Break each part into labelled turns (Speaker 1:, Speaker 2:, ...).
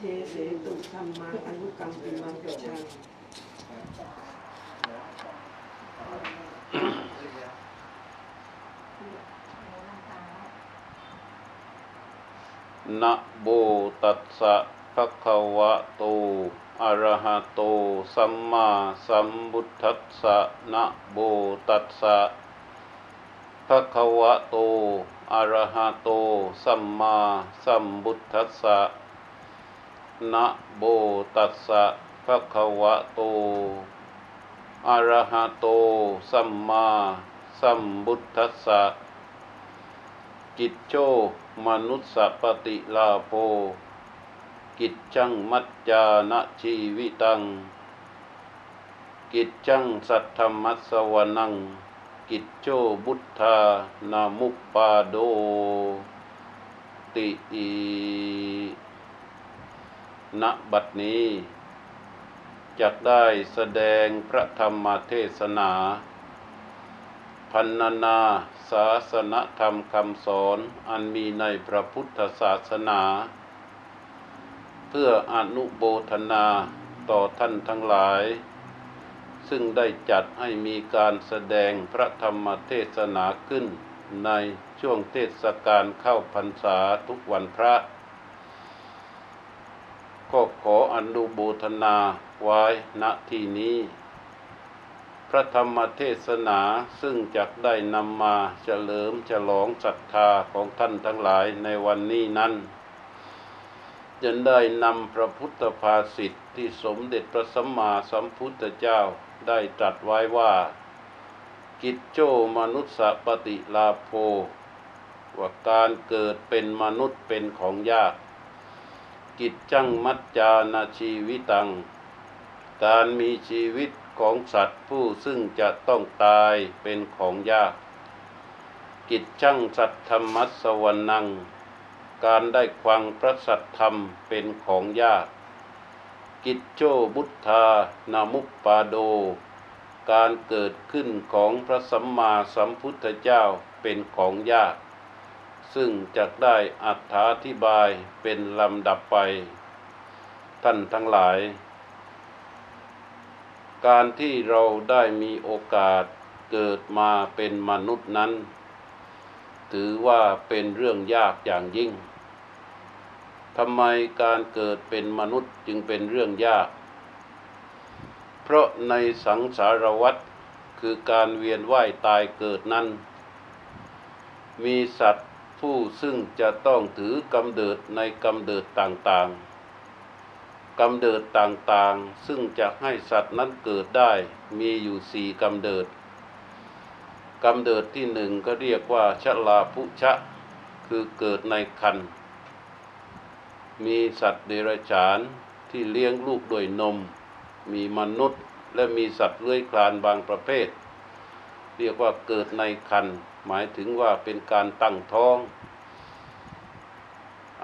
Speaker 1: เทเสตุธรรมังอนุกรรมปิมังกัจฉัง
Speaker 2: นะโบตัสสะภะคะวะโตอะระหะโต สัมมาสัมพุทธัสสะนะโบตัสสะภะคะวะโตอะระหะโต สัมมาสัมพุทธัสสะ นะโบตัสสะภะคะวะโต อะระหะโต สัมมาสัมพุทธัสสะกิจโจมนุสสปฏิลาโภกิจจังมัจจานะชีวิตัง กิจจังสัทธมัสสวนัง กิจโจบุทธานามุปปาโด ติอี ณบัดนี้จักได้แสดงพระธรรมเทศนา พันนานาศาสนธรรมคำสอนอันมีในพระพุทธศาสนา เพื่ออนุโบทนาต่อท่านทั้งหลาย ซึ่งได้จัดให้มีการแสดงพระธรรมเทศนาขึ้นในช่วงเทศกาลเข้าพรรษาทุกวันพระ ก็ขออนุโบทนาไว้ณที่นี้ พระธรรมเทศนาซึ่งจักได้นำมาเฉลิมฉลองศรัทธาของท่านทั้งหลายในวันนี้นั้นจนได้นำพระพุทธภาษิตที่สมเด็จพระสัมมาสัมพุทธเจ้าได้ตรัสไว้ว่า กิจโจมนุสสปฏิลาโภว่าการเกิดเป็นมนุษย์เป็นของยาก กิจจังมัจจานาชีวิตัง การมีชีวิตของสัตว์ผู้ซึ่งจะต้องตายเป็นของยาก กิจช่างสัตธรรมัสสวรนัง การได้ควังพระสัตธรรมเป็นของยาก กิจโจบุทธานามุปปาโด การเกิดขึ้นของพระสัมมาสัมพุทธเจ้าเป็นของยาก ซึ่งจะได้อัถาธิบายเป็นลำดับไป ท่านทั้งหลาย การที่เราได้มีโอกาสเกิดมาเป็นมนุษย์นั้น ถือว่าเป็นเรื่องยากอย่างยิ่งทำไมการเกิดเป็นมนุษย์จึงเป็นเรื่องยาก เพราะในสังสารวัฏคือการเวียนว่ายตายเกิดนั้น มีสัตว์ ผู้ซึ่งจะต้องถือกำเดิดในกำเดิดต่างๆกำเดิดต่างๆ ซึ่งจะให้สัตว์นั้นเกิดได้มีอยู่สี่กำเดิดกำเดิดที่หนึ่งก็เรียกว่าชะลาภุชะ คือเกิดในคัน มีสัตว์เดรัจฉานที่เลี้ยงลูกด้วยนม มีมนุษย์และมีสัตว์เลื้อยคลานบางประเภท เรียกว่าเกิดในคัน หมายถึงว่าเป็นการตั้งท้อง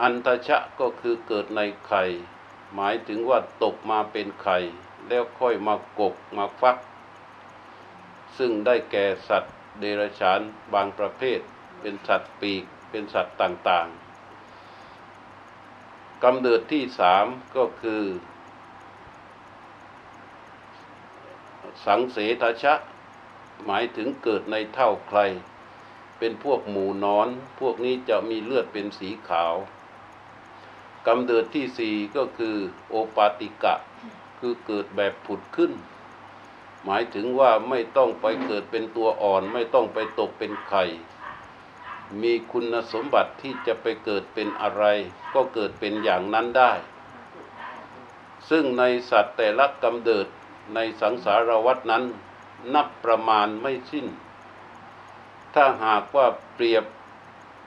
Speaker 2: อันทชะก็คือเกิดในไข่ หมายถึงว่าตกมาเป็นไข่ แล้วค่อยมากกมาฟัก ซึ่งได้แก่สัตว์เดรัจฉานบางประเภท เป็นสัตว์ปีก เป็นสัตว์ต่างๆกำเนิดที่สามก็คือ สังเสทชะ หมายถึงเกิดในเท่าใคร เป็นพวกหมูนอน พวกนี้จะมีเลือดเป็นสีขาวกำเนิดที่สี่ก็คือโอปาติกะ คือเกิดแบบผุดขึ้น หมายถึงว่าไม่ต้องไปเกิดเป็นตัวอ่อน ไม่ต้องไปตกเป็นไข่ มีคุณสมบัติที่จะไปเกิดเป็นอะไร ก็เกิดเป็นอย่างนั้นได้ ซึ่งในสัตว์แต่ละกำเนิดในสังสารวัฏนั้น นับประมาณไม่สิ้น ถ้าหากว่าเปรียบ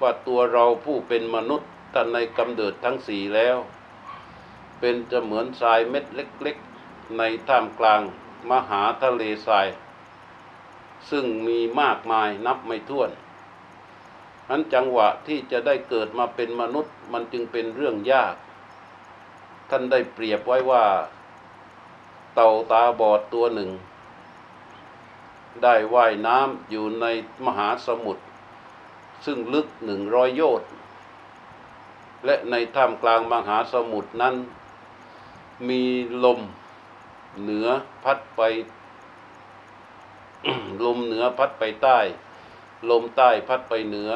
Speaker 2: ว่าตัวเราผู้เป็นมนุษย์ท่านในกำเนิดทั้งสี่แล้ว เป็นจะเหมือนทรายเม็ดเล็กๆ ในท่ามกลางมหาทะเลทราย ซึ่งมีมากมายนับไม่ถ้วนนั้นจังหวะที่จะได้เกิดมาเป็นมนุษย์มันจึงเป็นเรื่องยาก ท่านได้เปรียบไว้ว่า เต่าตาบอดตัวหนึ่ง ได้ว่ายน้ำอยู่ในมหาสมุทรซึ่งลึกหนึ่งร้อยโยชน์ และในท่ามกลางมหาสมุทรนั้น มีลมเหนือพัดไป ลมเหนือพัดไปใต้ ลมใต้พัดไปเหนือ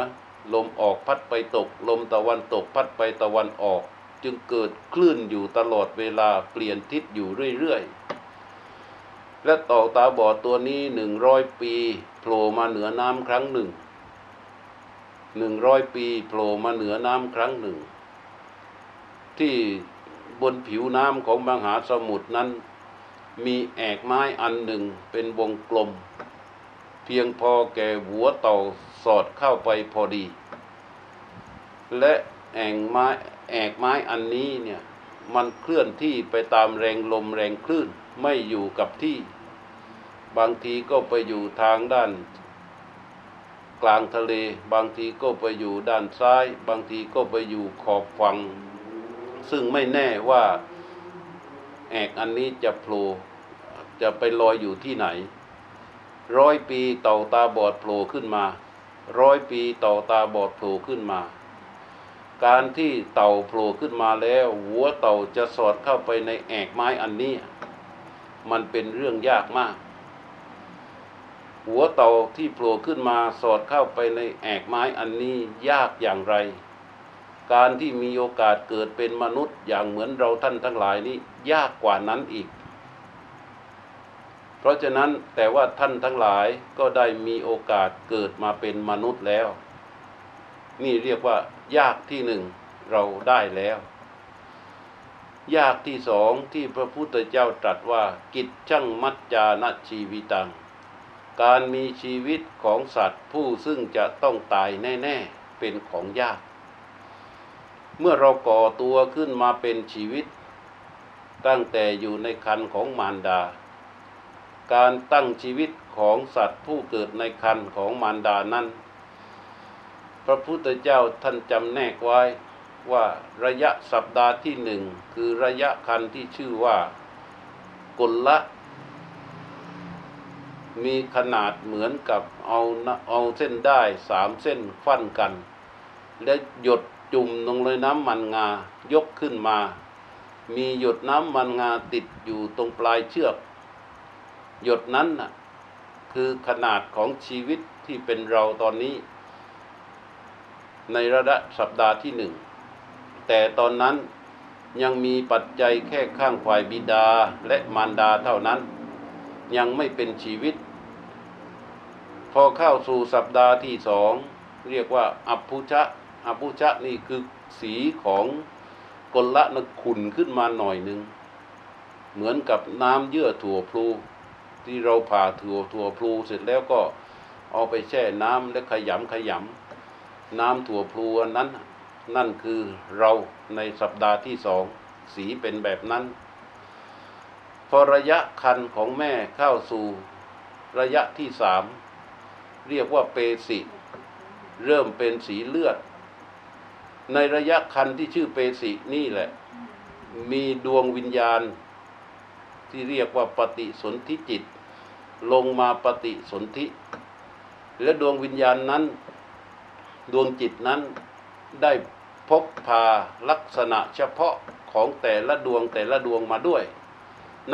Speaker 2: ลมออกพัดไปตก ลมตะวันตกพัดไปตะวันออก จึงเกิดคลื่นอยู่ตลอดเวลาเปลี่ยนทิศอยู่เรื่อยๆ และต่อตาบอดตัวนี้หนึ่งร้อยปีโผล่มาเหนือน้ำครั้งหนึ่งหนึ่งร้อยปีโผล่มาเหนือน้ำครั้งหนึ่ง ที่บนผิวน้ำของมหาสมุทรนั้น มีแอกไม้อันหนึ่งเป็นวงกลม เพียงพอแก่หัวเต่าสอดเข้าไปพอดี และแอ่งไม้แอกไม้อันนี้เนี่ย มันเคลื่อนที่ไปตามแรงลมแรงคลื่น ไม่อยู่กับที่ บางทีก็ไปอยู่ทางด้าน กลางทะเล บางทีก็ไปอยู่ด้านซ้าย บางทีก็ไปอยู่ขอบฝั่งซึ่งไม่แน่ว่าแอกอันนี้จะโผล่จะไปลอยอยู่ที่ไหน ร้อยปีเต่าตาบอดโผล่ขึ้นมา ร้อยปีเต่าตาบอดโผล่ขึ้นมา การที่เต่าโผล่ขึ้นมาแล้ว หัวเต่าจะสอดเข้าไปในแอกไม้อันนี้ มันเป็นเรื่องยากมาก หัวเต่าที่โผล่ขึ้นมาสอดเข้าไปในแอกไม้อันนี้ยากอย่างไร การที่มีโอกาสเกิดเป็นมนุษย์อย่างเหมือนเราท่านทั้งหลายนี้ยากกว่านั้นอีก เพราะฉะนั้นแต่ว่าท่านทั้งหลายก็ได้มีโอกาสเกิดมาเป็นมนุษย์แล้ว นี่เรียกว่ายากที่หนึ่งเราได้แล้ว ยากที่สองที่พระพุทธเจ้าตรัสว่ากิจช่างมัจจานชีวิตัง การมีชีวิตของสัตว์ผู้ซึ่งจะต้องตายแน่ ๆ เป็นของยาก เมื่อเราก่อตัวขึ้นมาเป็นชีวิต ตั้งแต่อยู่ในคันของมารดา การตั้งชีวิตของสัตว์ผู้เกิดในคันของมารดานั้น พระพุทธเจ้าท่านจำแนกไว้ ว่าระยะสัปดาห์ที่หนึ่งคือระยะคันที่ชื่อว่ากุลละ มีขนาดเหมือนกับเอาเอาเส้นได้สามเส้นฟันกัน และหยดจุ่มลงเลยน้ำมันงายกขึ้นมา มีหยดน้ำมันงาติดอยู่ตรงปลายเชือก หยดนั้นน่ะคือขนาดของชีวิตที่เป็นเราตอนนี้ ในระดับสัปดาห์ที่หนึ่ง แต่ตอนนั้นยังมีปัจจัยแค่ข้างฝ่ายบิดาและมารดาเท่านั้น ยังไม่เป็นชีวิต พอเข้าสู่สัปดาห์ที่สองเรียกว่าอัพุชะอัพุชะนี่คือสีของกลละนะขุนขึ้นมาหน่อยหนึ่ง เหมือนกับน้ำเยื่อถั่วพลูที่เราผ่าถั่วถั่วพลูเสร็จแล้วก็เอาไปแช่น้ำและขยำขยำน้ำถั่วพลูอันนั้น นั่นคือเราในสัปดาห์ที่สอง สีเป็นแบบนั้น พอระยะคันของแม่เข้าสู่ระยะที่สาม เรียกว่าเปสิ เริ่มเป็นสีเลือด ในระยะคันที่ชื่อเปสินี่แหละ มีดวงวิญญาณ ที่เรียกว่าปฏิสนธิจิต ลงมาปฏิสนธิ และดวงวิญญาณนั้น ดวงจิตนั้น ได้พบพาลักษณะเฉพาะของแต่ละดวงแต่ละดวงมาด้วย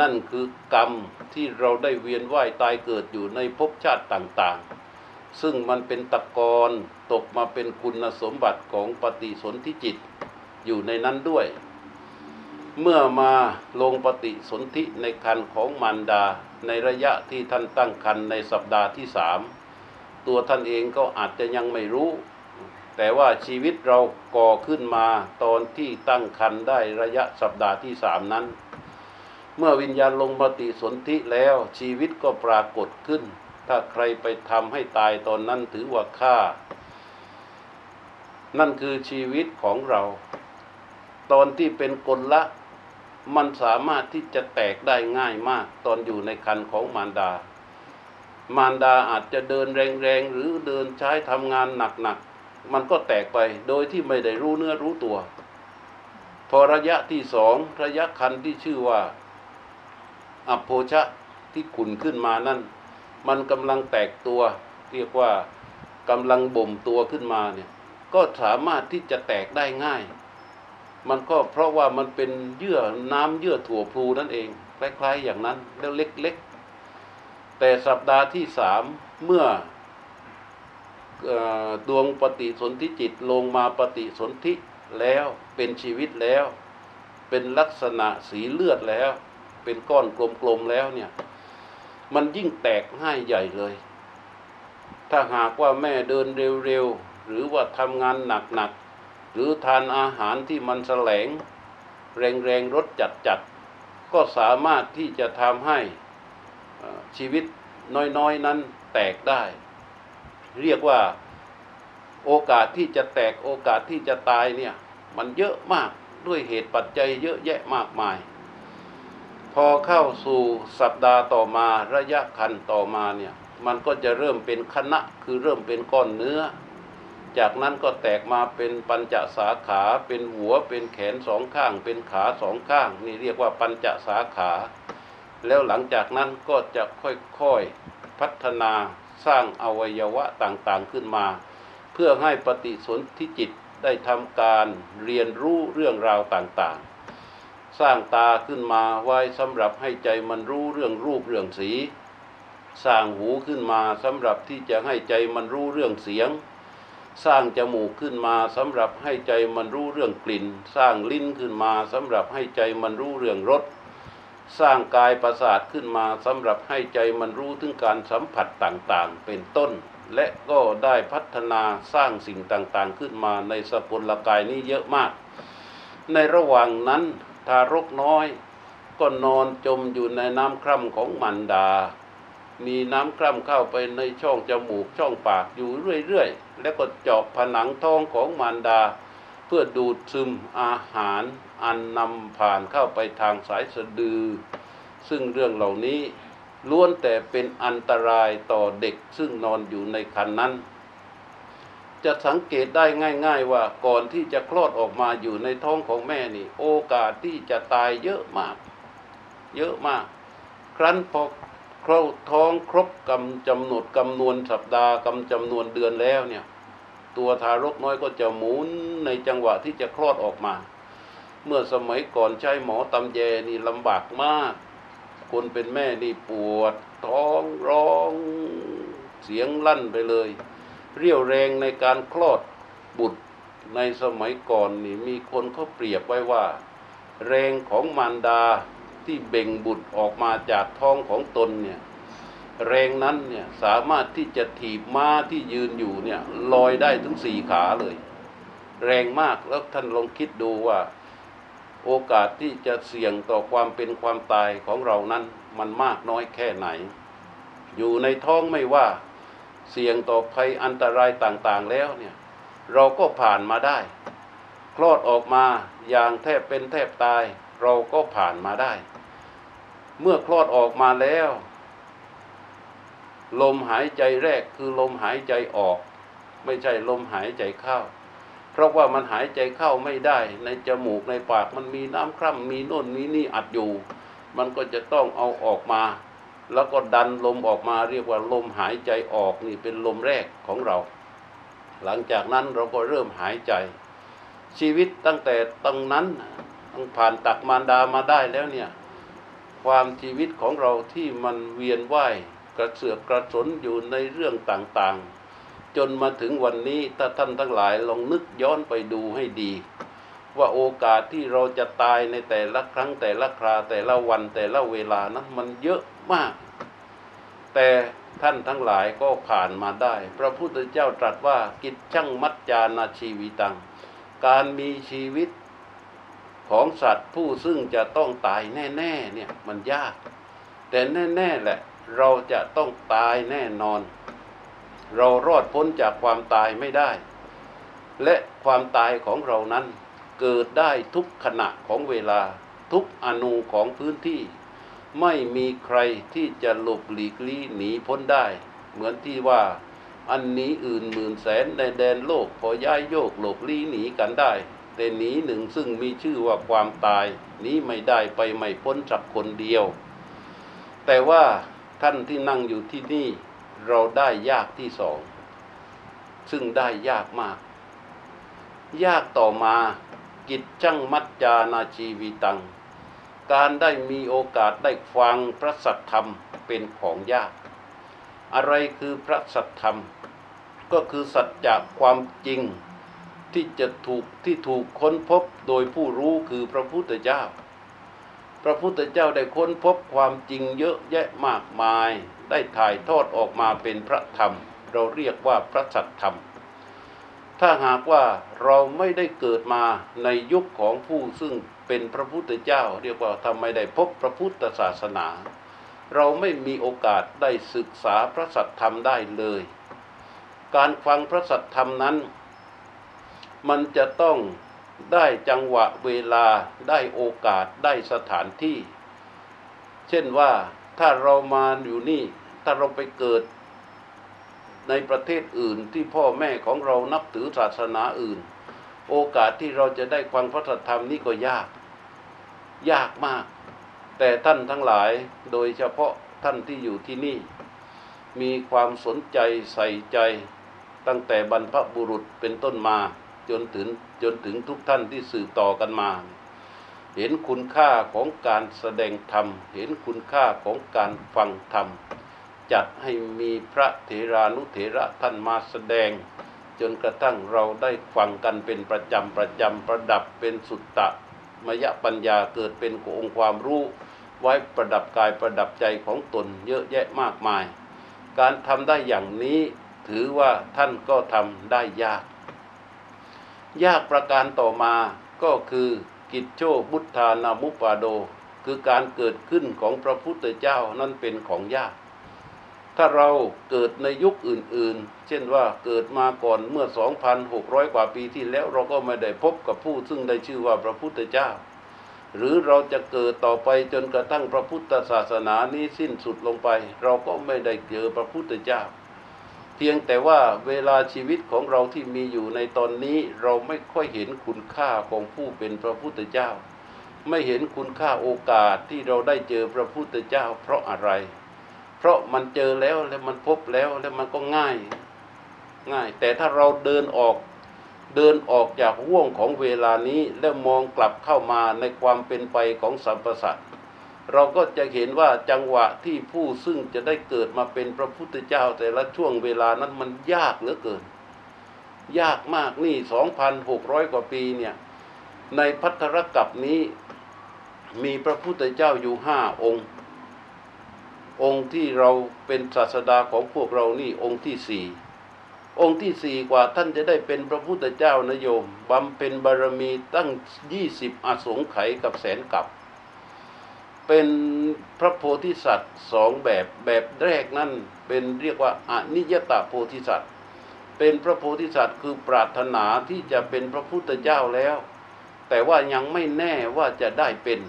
Speaker 2: นั่นคือกรรมที่เราได้เวียนว่ายตายเกิดอยู่ในภพชาติต่างๆ ซึ่งมันเป็นตะกอนตกมาเป็นคุณสมบัติของปฏิสนธิจิตอยู่ในนั้นด้วย เมื่อมาลงปฏิสนธิในคันของมารดาในระยะที่ท่านตั้งคันในสัปดาห์ที่สามตัวท่านเองก็อาจจะยังไม่รู้ แต่ว่าชีวิตเราก่อขึ้นมาตอนที่ตั้งคันได้ระยะสัปดาห์ที่สามนั้น เมื่อวิญญาณลงปฏิสนธิแล้วชีวิตก็ปรากฏขึ้น ถ้าใครไปทำให้ตายตอนนั้นถือว่าฆ่า นั่นคือชีวิตของเรา ตอนที่เป็นกลละมันสามารถที่จะแตกได้ง่ายมาก ตอนอยู่ในคันของมารดา มารดาอาจจะเดินแรงๆ หรือเดินใช้ทำงานหนักๆ มันก็แตกไปโดยที่ไม่ได้รู้เนื้อรู้ตัว พอระยะที่สองระยะคันที่ชื่อว่า อัโภชะที่ขุนขึ้นมานั่น มันกำลังแตกตัว เรียกว่ากำลังบ่มตัวขึ้นมาเนี่ยก็สามารถที่จะแตกได้ง่าย มันก็เพราะว่ามันเป็นเยื่อน้ำเยื่อถั่วพลูนั่นเองคล้ายๆอย่างนั้นแล้วเล็กๆ แต่สัปดาห์ที่สามเมื่อ ดวงปฏิสนธิจิตลงมาปฏิสนธิแล้วเป็นชีวิตแล้ว เป็นลักษณะสีเลือดแล้ว เป็นก้อนกลมๆแล้วเนี่ย มันยิ่งแตกง่ายใหญ่เลย ถ้าหากว่าแม่เดินเร็วๆ หรือว่าทำงานหนักๆ หรือทานอาหารที่มันแสลง แรงๆรสจัดๆ ก็สามารถที่จะทำให้ชีวิตน้อยๆนั้นแตกได้ เรียกว่าโอกาสที่จะแตกโอกาสที่จะตายเนี่ย มันเยอะมากด้วยเหตุปัจจัยเยอะแยะมากมาย พอเข้าสู่สัปดาห์ต่อมาระยะคันต่อมาเนี่ย มันก็จะเริ่มเป็นคณะคือเริ่มเป็นก้อนเนื้อ จากนั้นก็แตกมาเป็นปัญจสาขา เป็นหัวเป็นแขนสองข้าง เป็นขาสองข้าง นี่เรียกว่าปัญจสาขา แล้วหลังจากนั้นก็จะค่อยๆพัฒนา สร้างอวัยวะต่างๆขึ้นมา เพื่อให้ปฏิสนธิจิตได้ทำการเรียนรู้เรื่องราวต่างๆ สร้างตาขึ้นมาไว้สำหรับให้ใจมันรู้เรื่องรูปเรื่องสี สร้างหูขึ้นมาสำหรับที่จะให้ใจมันรู้เรื่องเสียง สร้างจมูกขึ้นมาสำหรับให้ใจมันรู้เรื่องกลิ่น สร้างลิ้นขึ้นมาสำหรับให้ใจมันรู้เรื่องรส สร้างกายประสาทขึ้นมาสำหรับให้ใจมันรู้ถึงการสัมผัสต่างๆ เป็นต้น และก็ได้พัฒนาสร้างสิ่งต่างๆ ขึ้นมาในสกุลกายนี้เยอะมาก ในระหว่างนั้นทารกน้อย ก็นอนจมอยู่ในน้ำคร่ำของมันดา มีน้ำคร่ำเข้าไปในช่องจมูกช่องปากอยู่เรื่อยๆ แล้วก็เจาะผนังท้องของมารดา เพื่อดูดซึมอาหาร อันนำผ่านเข้าไปทางสายสะดือ ซึ่งเรื่องเหล่านี้ล้วนแต่เป็นอันตรายต่อเด็กซึ่งนอนอยู่ในคันนั้น จะสังเกตได้ง่าย ๆว่าก่อนที่จะคลอดออกมาอยู่ในท้องของแม่นี่ โอกาสที่จะตายเยอะมาก เยอะมาก ครั้นพอคลอดท้องครบกำจำหนดกำนวนสัปดาห์กำจำนวนเดือนแล้วเนี่ย ตัวทารกน้อยก็จะหมุนในจังหวะที่จะคลอดออกมา เมื่อสมัยก่อนใช้หมอตำแยนี่ลำบากมาก คนเป็นแม่นี่ปวด ท้องร้องเสียงลั่นไปเลย เรียวแรงในการคลอดบุตรในสมัยก่อนนี่มีคนเขาเปรียบไว้ว่า แรงของมารดาที่เบ่งบุตรออกมาจากท้องของตนเนี่ยแรงนั้นเนี่ยสามารถที่จะถีบม้าที่ยืนอยู่เนี่ยลอยได้ถึงสี่ขาเลย แรงมากแล้วท่านลองคิดดูว่า โอกาสที่จะเสี่ยงต่อความเป็นความตายของเรานั้นมันมากน้อยแค่ไหน อยู่ในท้องไม่ว่าเสี่ยงต่อภัยอันตรายต่างๆแล้วเนี่ยเราก็ผ่านมาได้ คลอดออกมาอย่างแทบเป็นแทบตาย เราก็ผ่านมาได้ เมื่อคลอดออกมาแล้ว ลมหายใจแรกคือลมหายใจออก ไม่ใช่ลมหายใจเข้า ราะว่ามันหายใจเข้าไม่ได้ ในจมูกในปากมันมีน้ำคร่ำมีโน่นมีนี่อัดอยู่ มันก็จะต้องเอาออกมา แล้วก็ดันลมออกมาเรียกว่าลมหายใจออกนี่เป็นลมแรกของเรา หลังจากนั้นเราก็เริ่มหายใจ ชีวิตตั้งแต่ตรงนั้นตั้งผ่านตักมารดามาได้แล้วเนี่ยความชีวิตของเราที่มันเวียนว่ายกระเสือกกระสนอยู่ในเรื่องต่างๆ จนมาถึงวันนี้ถ้าท่านทั้งหลายลองนึกย้อนไปดูให้ดี ว่าโอกาสที่เราจะตายในแต่ละครั้งแต่ละคราแต่ละวันแต่ละเวลานั้นมันเยอะมาก แต่ท่านทั้งหลายก็ผ่านมาได้ พระพุทธเจ้าตรัสว่ากิจช่างมัจจานาชีวิตัง การมีชีวิตของสัตว์ผู้ซึ่งจะต้องตายแน่ ๆ เนี่ยมันยาก แต่แน่ ๆ แหละ เราจะต้องตายแน่นอน เรารอดพ้นจากความตายไม่ได้ และความตายของเรานั้นเกิดได้ทุกขณะของเวลาทุกอนูของพื้นที่ ไม่มีใครที่จะหลบหลีกลี่หนีพ้นได้ เหมือนที่ว่าอันนี้อื่นหมื่นแสนในแดนโลกพอย้ายโยกหลบลี้หนีกันได้ แต่หนีหนึ่งซึ่งมีชื่อว่าความตายนี้ไม่ได้ไปไม่พ้นสักคนเดียว แต่ว่าท่านที่นั่งอยู่ที่นี่ เราได้ยากที่สอง ซึ่งได้ยากมาก ยากต่อมากิจจังมัจจานาชีวิตัง การได้มีโอกาสได้ฟังพระสัทธรรมเป็นของยาก อะไรคือพระสัทธรรม ก็คือสัจจะความจริงที่จะถูกที่ถูกค้นพบโดยผู้รู้คือพระพุทธเจ้า พระพุทธเจ้าได้ค้นพบความจริงเยอะแยะมากมาย ได้ถ่ายทอดออกมาเป็นพระธรรม เราเรียกว่าพระสัทธรรม ถ้าหากว่าเราไม่ได้เกิดมาในยุคของผู้ซึ่งเป็นพระพุทธเจ้า เรียกว่าทำไมได้พบพระพุทธศาสนา เราไม่มีโอกาสได้ศึกษาพระสัทธรรมได้เลย การฟังพระสัทธรรมนั้น มันจะต้องได้จังหวะเวลาได้โอกาสได้สถานที่ เช่นว่า ถ้าเรามาอยู่นี่ ถ้าเราไปเกิดในประเทศอื่นที่พ่อแม่ของเรานับถือศาสนาอื่น โอกาสที่เราจะได้ฟังพระธรรมนี่ก็ยาก ยากมาก แต่ท่านทั้งหลายโดยเฉพาะท่านที่อยู่ที่นี่ มีความสนใจใส่ใจตั้งแต่บรรพบุรุษเป็นต้นมาจนถึงจนถึงทุกท่านที่สื่อต่อกันมา เห็นคุณค่าของการแสดงธรรม เห็นคุณค่าของการฟังธรรม จัดให้มีพระเถรานุเถระท่านมาแสดง จนกระทั่งเราได้ฟังกันเป็นประจำประจำประดับเป็นสุตตะมยปัญญาเกิดเป็นองค์ความรู้ ไว้ประดับกายประดับใจของตนเยอะแยะมากมาย การทำได้อย่างนี้ถือว่าท่านก็ทำได้ยาก ยากประการต่อมาก็คือ กิจโชบุทธานามุปปาโด คือการเกิดขึ้นของพระพุทธเจ้านั่นเป็นของยาก ถ้าเราเกิดในยุคอื่นๆ เช่นว่าเกิดมาก่อนเมื่อ 2,600 กว่าปีที่แล้วเราก็ไม่ได้พบกับผู้ซึ่งได้ชื่อว่าพระพุทธเจ้า หรือเราจะเกิดต่อไปจนกระทั่งพระพุทธศาสนานี้สิ้นสุดลงไป เราก็ไม่ได้เจอพระพุทธเจ้า เพียงแต่ว่าเวลาชีวิตของเราที่มีอยู่ในตอนนี้เราไม่ค่อยเห็นคุณค่าของผู้เป็นพระพุทธเจ้า ไม่เห็นคุณค่าโอกาสที่เราได้เจอพระพุทธเจ้า เพราะอะไร เพราะมันเจอแล้วแล้วมันพบแล้วแล้วมันก็ง่ายง่าย แต่ถ้าเราเดินออกเดินออกจากห่วงของเวลานี้ แล้วมองกลับเข้ามาในความเป็นไปของสัมปสัตว เราก็จะเห็นว่าจังหวะที่ผู้ซึ่งจะได้เกิดมาเป็นพระพุทธเจ้า แต่ละช่วงเวลานั้นมันยากเหลือเกิน ยากมากนี่สองพันหกร้อยกว่าปีเนี่ย ในพัทธรกับนี้มีพระพุทธเจ้าอยู่ห้าองค์ องค์ที่เราเป็นศาสดาของพวกเรานี่องค์ที่สี่องค์ที่สี่กว่าท่านจะได้เป็นพระพุทธเจ้านะโยมบำเพ็ญบารมีตั้งยี่สิบอสงไขยกับแสนกับ เป็นพระโพธิสัตว์สองแบบแบบแรกนั่นเป็นเรียกว่าอนิยตโพธิสัตว์ เป็นพระโพธิสัตว์คือปรารถนาที่จะเป็นพระพุทธเจ้าแล้ว แต่ว่ายังไม่แน่ว่าจะได้เป็น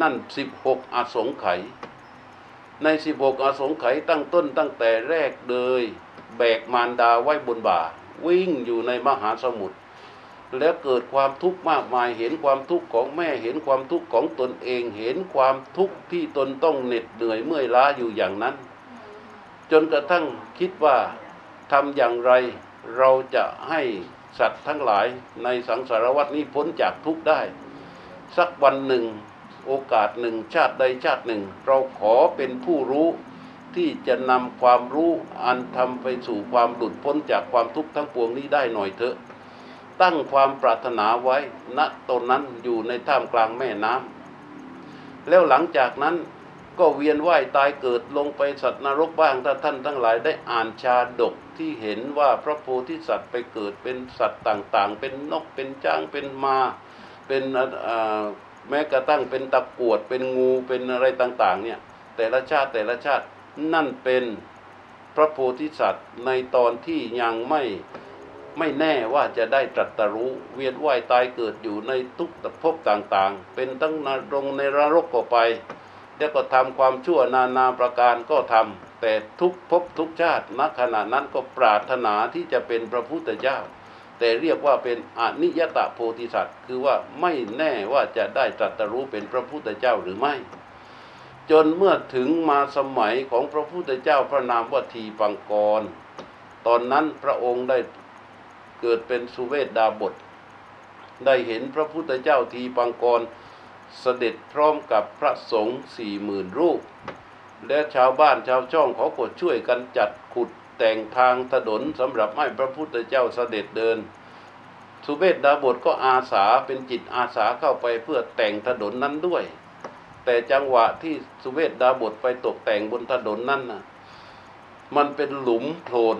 Speaker 2: นั่นสิบหกอสงไขยในสิบหกอสงไขยตั้งต้นตั้งแต่แรกเลย แบกมารดาไว้บนบ่า วิ่งอยู่ในมหาสมุทร แล้วเกิดความทุกข์มากมาย เห็นความทุกข์ของแม่ เห็นความทุกข์ของตนเอง เห็นความทุกข์ที่ตนต้องเหน็ดเหนื่อยเมื่อยล้าอยู่อย่างนั้น จนกระทั่งคิดว่าทำอย่างไรเราจะให้สัตว์ทั้งหลายในสังสารวัฏนี้พ้นจากทุกข์ได้ สักวันหนึ่ง โอกาสหนึ่งชาติใดชาติหนึ่ง เราขอเป็นผู้รู้ที่จะนำความรู้อันทำไปสู่ความหลุดพ้นจากความทุกข์ทั้งปวงนี้ได้หน่อยเถอะ ตั้งความปรารถนาไว้ณตนนั้นอยู่ในท่ามกลางแม่น้ำแล้วหลังจากนั้นก็เวียนว่ายตายเกิดลงไปสัตว์นรกบ้างถ้าท่านทั้งหลายได้อ่านชาดกที่เห็นว่าพระโพธิสัตว์ไปเกิดเป็นสัตว์ต่างๆ เป็นนกเป็นจ้างเป็นมา เป็นแม้กระทั่งเป็นตะกวดเป็นงูเป็นอะไรต่างๆเนี่ยแต่ละชาติแต่ละชาตินั่นเป็นพระโพธิสัตว์ในตอนที่ยังไม่ ไม่แน่ว่าจะได้ตรัสรู้เวียนว่ายตายเกิดอยู่ในทุกภพต่างๆ เป็นตั้งนรงในนรกก็ไป แล้วก็ทำความชั่วนานาประการก็ทำแต่ทุกภพทุกชาติณขณะนั้นก็ปรารถนาที่จะเป็นพระพุทธเจ้า แต่เรียกว่าเป็นอนิยตะโพธิสัตว์ คือว่าไม่แน่ว่าจะได้ตรัสรู้เป็นพระพุทธเจ้าหรือไม่จนเมื่อถึงมาสมัยของพระพุทธเจ้าพระนามว่าทีปังกร ตอนนั้นพระองค์ได้ เกิดเป็นสุเวทดาบท ได้เห็นพระพุทธเจ้าทีปังกรเสด็จพร้อมกับพระสงฆ์สี่หมื่นรูป และชาวบ้านชาวช่องเขาก็ช่วยกันจัดขุดแต่งทางถนนสำหรับให้พระพุทธเจ้าเสด็จเดิน สุเบศดาบทก็อาสาเป็นจิตอาสาเข้าไปเพื่อแต่งถนนนั้นด้วย แต่จังหวะที่สุเวศดาบทไปตกแต่งบนถนนนั้นนะมันเป็นหลุมโคลน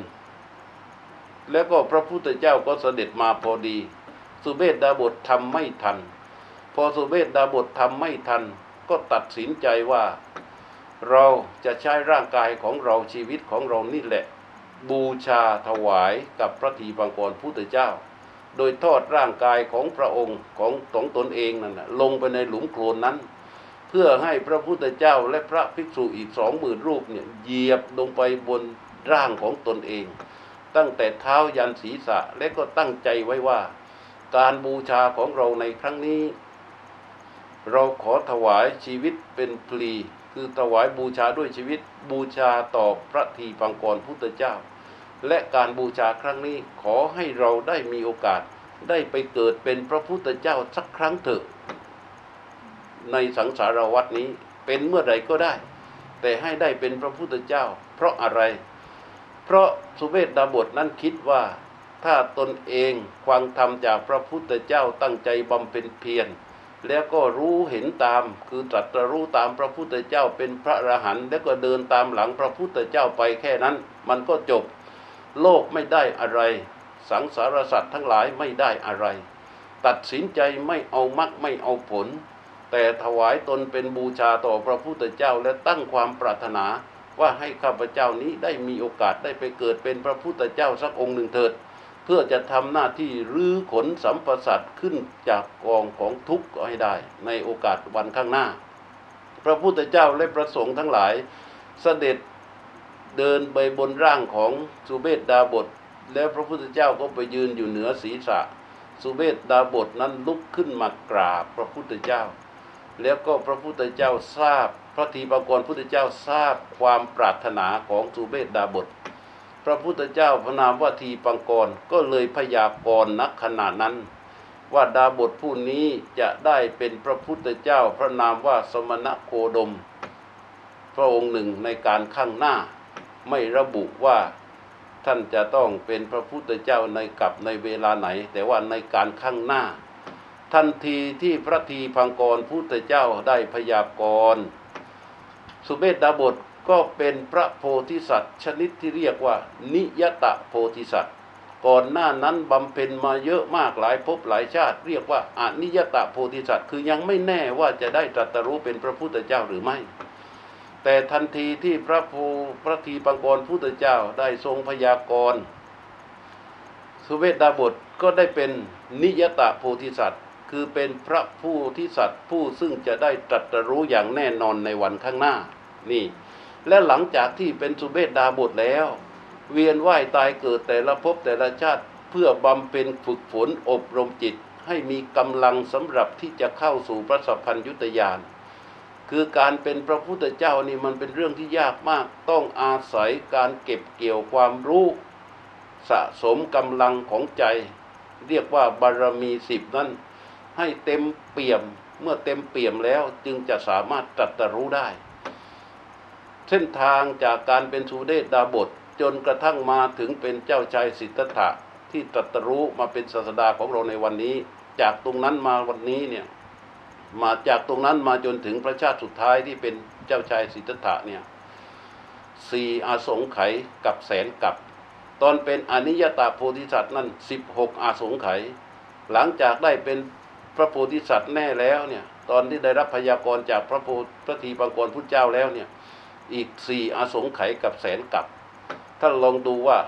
Speaker 2: แล้วก็พระพุทธเจ้าก็เสด็จมาพอดี สุเบศดาบททำไม่ทัน พอสุเบศดาบททำไม่ทัน ก็ตัดสินใจว่า เราจะใช้ร่างกายของเราชีวิตของเรานี่แหละ บูชาถวายกับพระทีปังกรพุทธเจ้า โดยทอดร่างกายของพระองค์ของของตนเองนั่นนะลงไปในหลุมโคลนนั้นเพื่อให้พระพุทธเจ้าและพระภิกษุอีกสองหมื่นรูปเนี่ยเหยียบลงไปบนร่างของตนเอง ตั้งแต่เท้ายันศีรษะและก็ตั้งใจไว้ว่า การบูชาของเราในครั้งนี้ เราขอถวายชีวิตเป็นพลี คือถวายบูชาด้วยชีวิตบูชาต่อพระทีปังกรพุทธเจ้า และการบูชาครั้งนี้ขอให้เราได้มีโอกาสได้ไปเกิดเป็นพระพุทธเจ้าสักครั้งเถอะ ในสังสารวัตนี้เป็นเมื่อใดก็ได้ แต่ให้ได้เป็นพระพุทธเจ้า เพราะอะไร เพราะสุเวทดาบทนั้นคิดว่าถ้าตนเองฟังธรรมจากพระพุทธเจ้าตั้งใจบำเพ็ญเพียรแล้วก็รู้เห็นตามคือตรัสรู้ตามพระพุทธเจ้าเป็นพระอรหันต์แล้วก็เดินตามหลังพระพุทธเจ้าไปแค่นั้น มันก็จบ โลกไม่ได้อะไร สังสารสัตว์ทั้งหลายไม่ได้อะไร ตัดสินใจไม่เอามรรคไม่เอาผล แต่ถวายตนเป็นบูชาต่อพระพุทธเจ้าและตั้งความปรารถนา ว่าให้ข้าพเจ้านี้ได้มีโอกาสได้ไปเกิดเป็นพระพุทธเจ้าสักองค์หนึ่งเถิด เพื่อจะทำหน้าที่รื้อขนสัมปสัตขึ้นจากกองของทุกข์ให้ได้ ในโอกาสวันข้างหน้า พระพุทธเจ้าและพระสงฆ์ทั้งหลายเสด็จเดินไปบนร่างของสุเบศดาบท แล้วพระพุทธเจ้าก็ไปยืนอยู่เหนือศีรษะ สุเบศดาบทนั้นลุกขึ้นมากราบพระพุทธเจ้า แล้วก็พระพุทธเจ้าทราบ พระทีปกรพุทธเจ้าทราบความปรารถนาของสุเบศดาบท พระพุทธเจ้าพระนามว่าทีปังกรก็เลยพยากรณ์นักขณะนั้น ว่าดาบทผู้นี้จะได้เป็นพระพุทธเจ้าพระนามว่าสมณโคดม พระองค์หนึ่งในการข้างหน้า ไม่ระบุว่าท่านจะต้องเป็นพระพุทธเจ้าในกับในเวลาไหน แต่ว่าในการข้างหน้า ทันทีที่พระทีพังกรพุทธเจ้าได้พยากรณ์ สุเมธดาบทก็เป็นพระโพธิสัตว์ ชนิดที่เรียกว่า นิยตะโพธิสัตว์ ก่อนหน้านั้นบำเพ็ญมาเยอะมากหลายภพหลายชาติ เรียกว่าอนิยตะโพธิสัตว์ คือยังไม่แน่ว่าจะได้ตรัสรู้เป็นพระพุทธเจ้าหรือไม่ แต่ทันทีที่พระโพพระทีปังกรพุทธเจ้าได้ทรงพยากรณ์สุเวทดาบทก็ได้เป็นนิยตะโพธิสัตว์ คือเป็นพระผู้ที่สัตว์ผู้ซึ่งจะได้ตรัสรู้อย่างแน่นอนในวันข้างหน้านี่ และหลังจากที่เป็นสุเบศดาบทแล้ว เวียนว่ายตายเกิดแต่ละภพแต่ละชาติเพื่อบำเพ็ญฝึกฝนอบรมจิตให้มีกำลังสำหรับที่จะเข้าสู่พระสัพพัญยุตยานคือการเป็นพระพุทธเจ้านี่มันเป็นเรื่องที่ยากมาก ต้องอาศัยการเก็บเกี่ยวความรู้ สะสมกำลังของใจ เรียกว่าบารมีสิบนั้น ให้เต็มเปี่ยมเมื่อเต็มเปี่ยมแล้วจึงจะสามารถตรัสรู้ได้ เส้นทางจากการเป็นสุเดชดาบทจนกระทั่งมาถึงเป็นเจ้าชายสิทธัตถะที่ตรัสรู้มาเป็นศาสดาของเราในวันนี้ จากตรงนั้นมาวันนี้เนี่ยมาจากตรงนั้นมาจนถึงพระชาติสุดท้ายที่เป็นเจ้าชายสิทธัตถะเนี่ยสี่อาสงไขยกับแสนกับ ตอนเป็นอนิยตาโพธิสัตว์นั่นสิบหกอาสงไขยหลังจากได้เป็น ระโพธิสัตว์แน่แล้วเนี่ยตอนที่ได้รับพยากรณ์จากพระโพพระทีปังกรพุทธเจ้าแล้วเนี่ยอีกสี่อาสงไขยกับแสนกับท่านลองดูว่า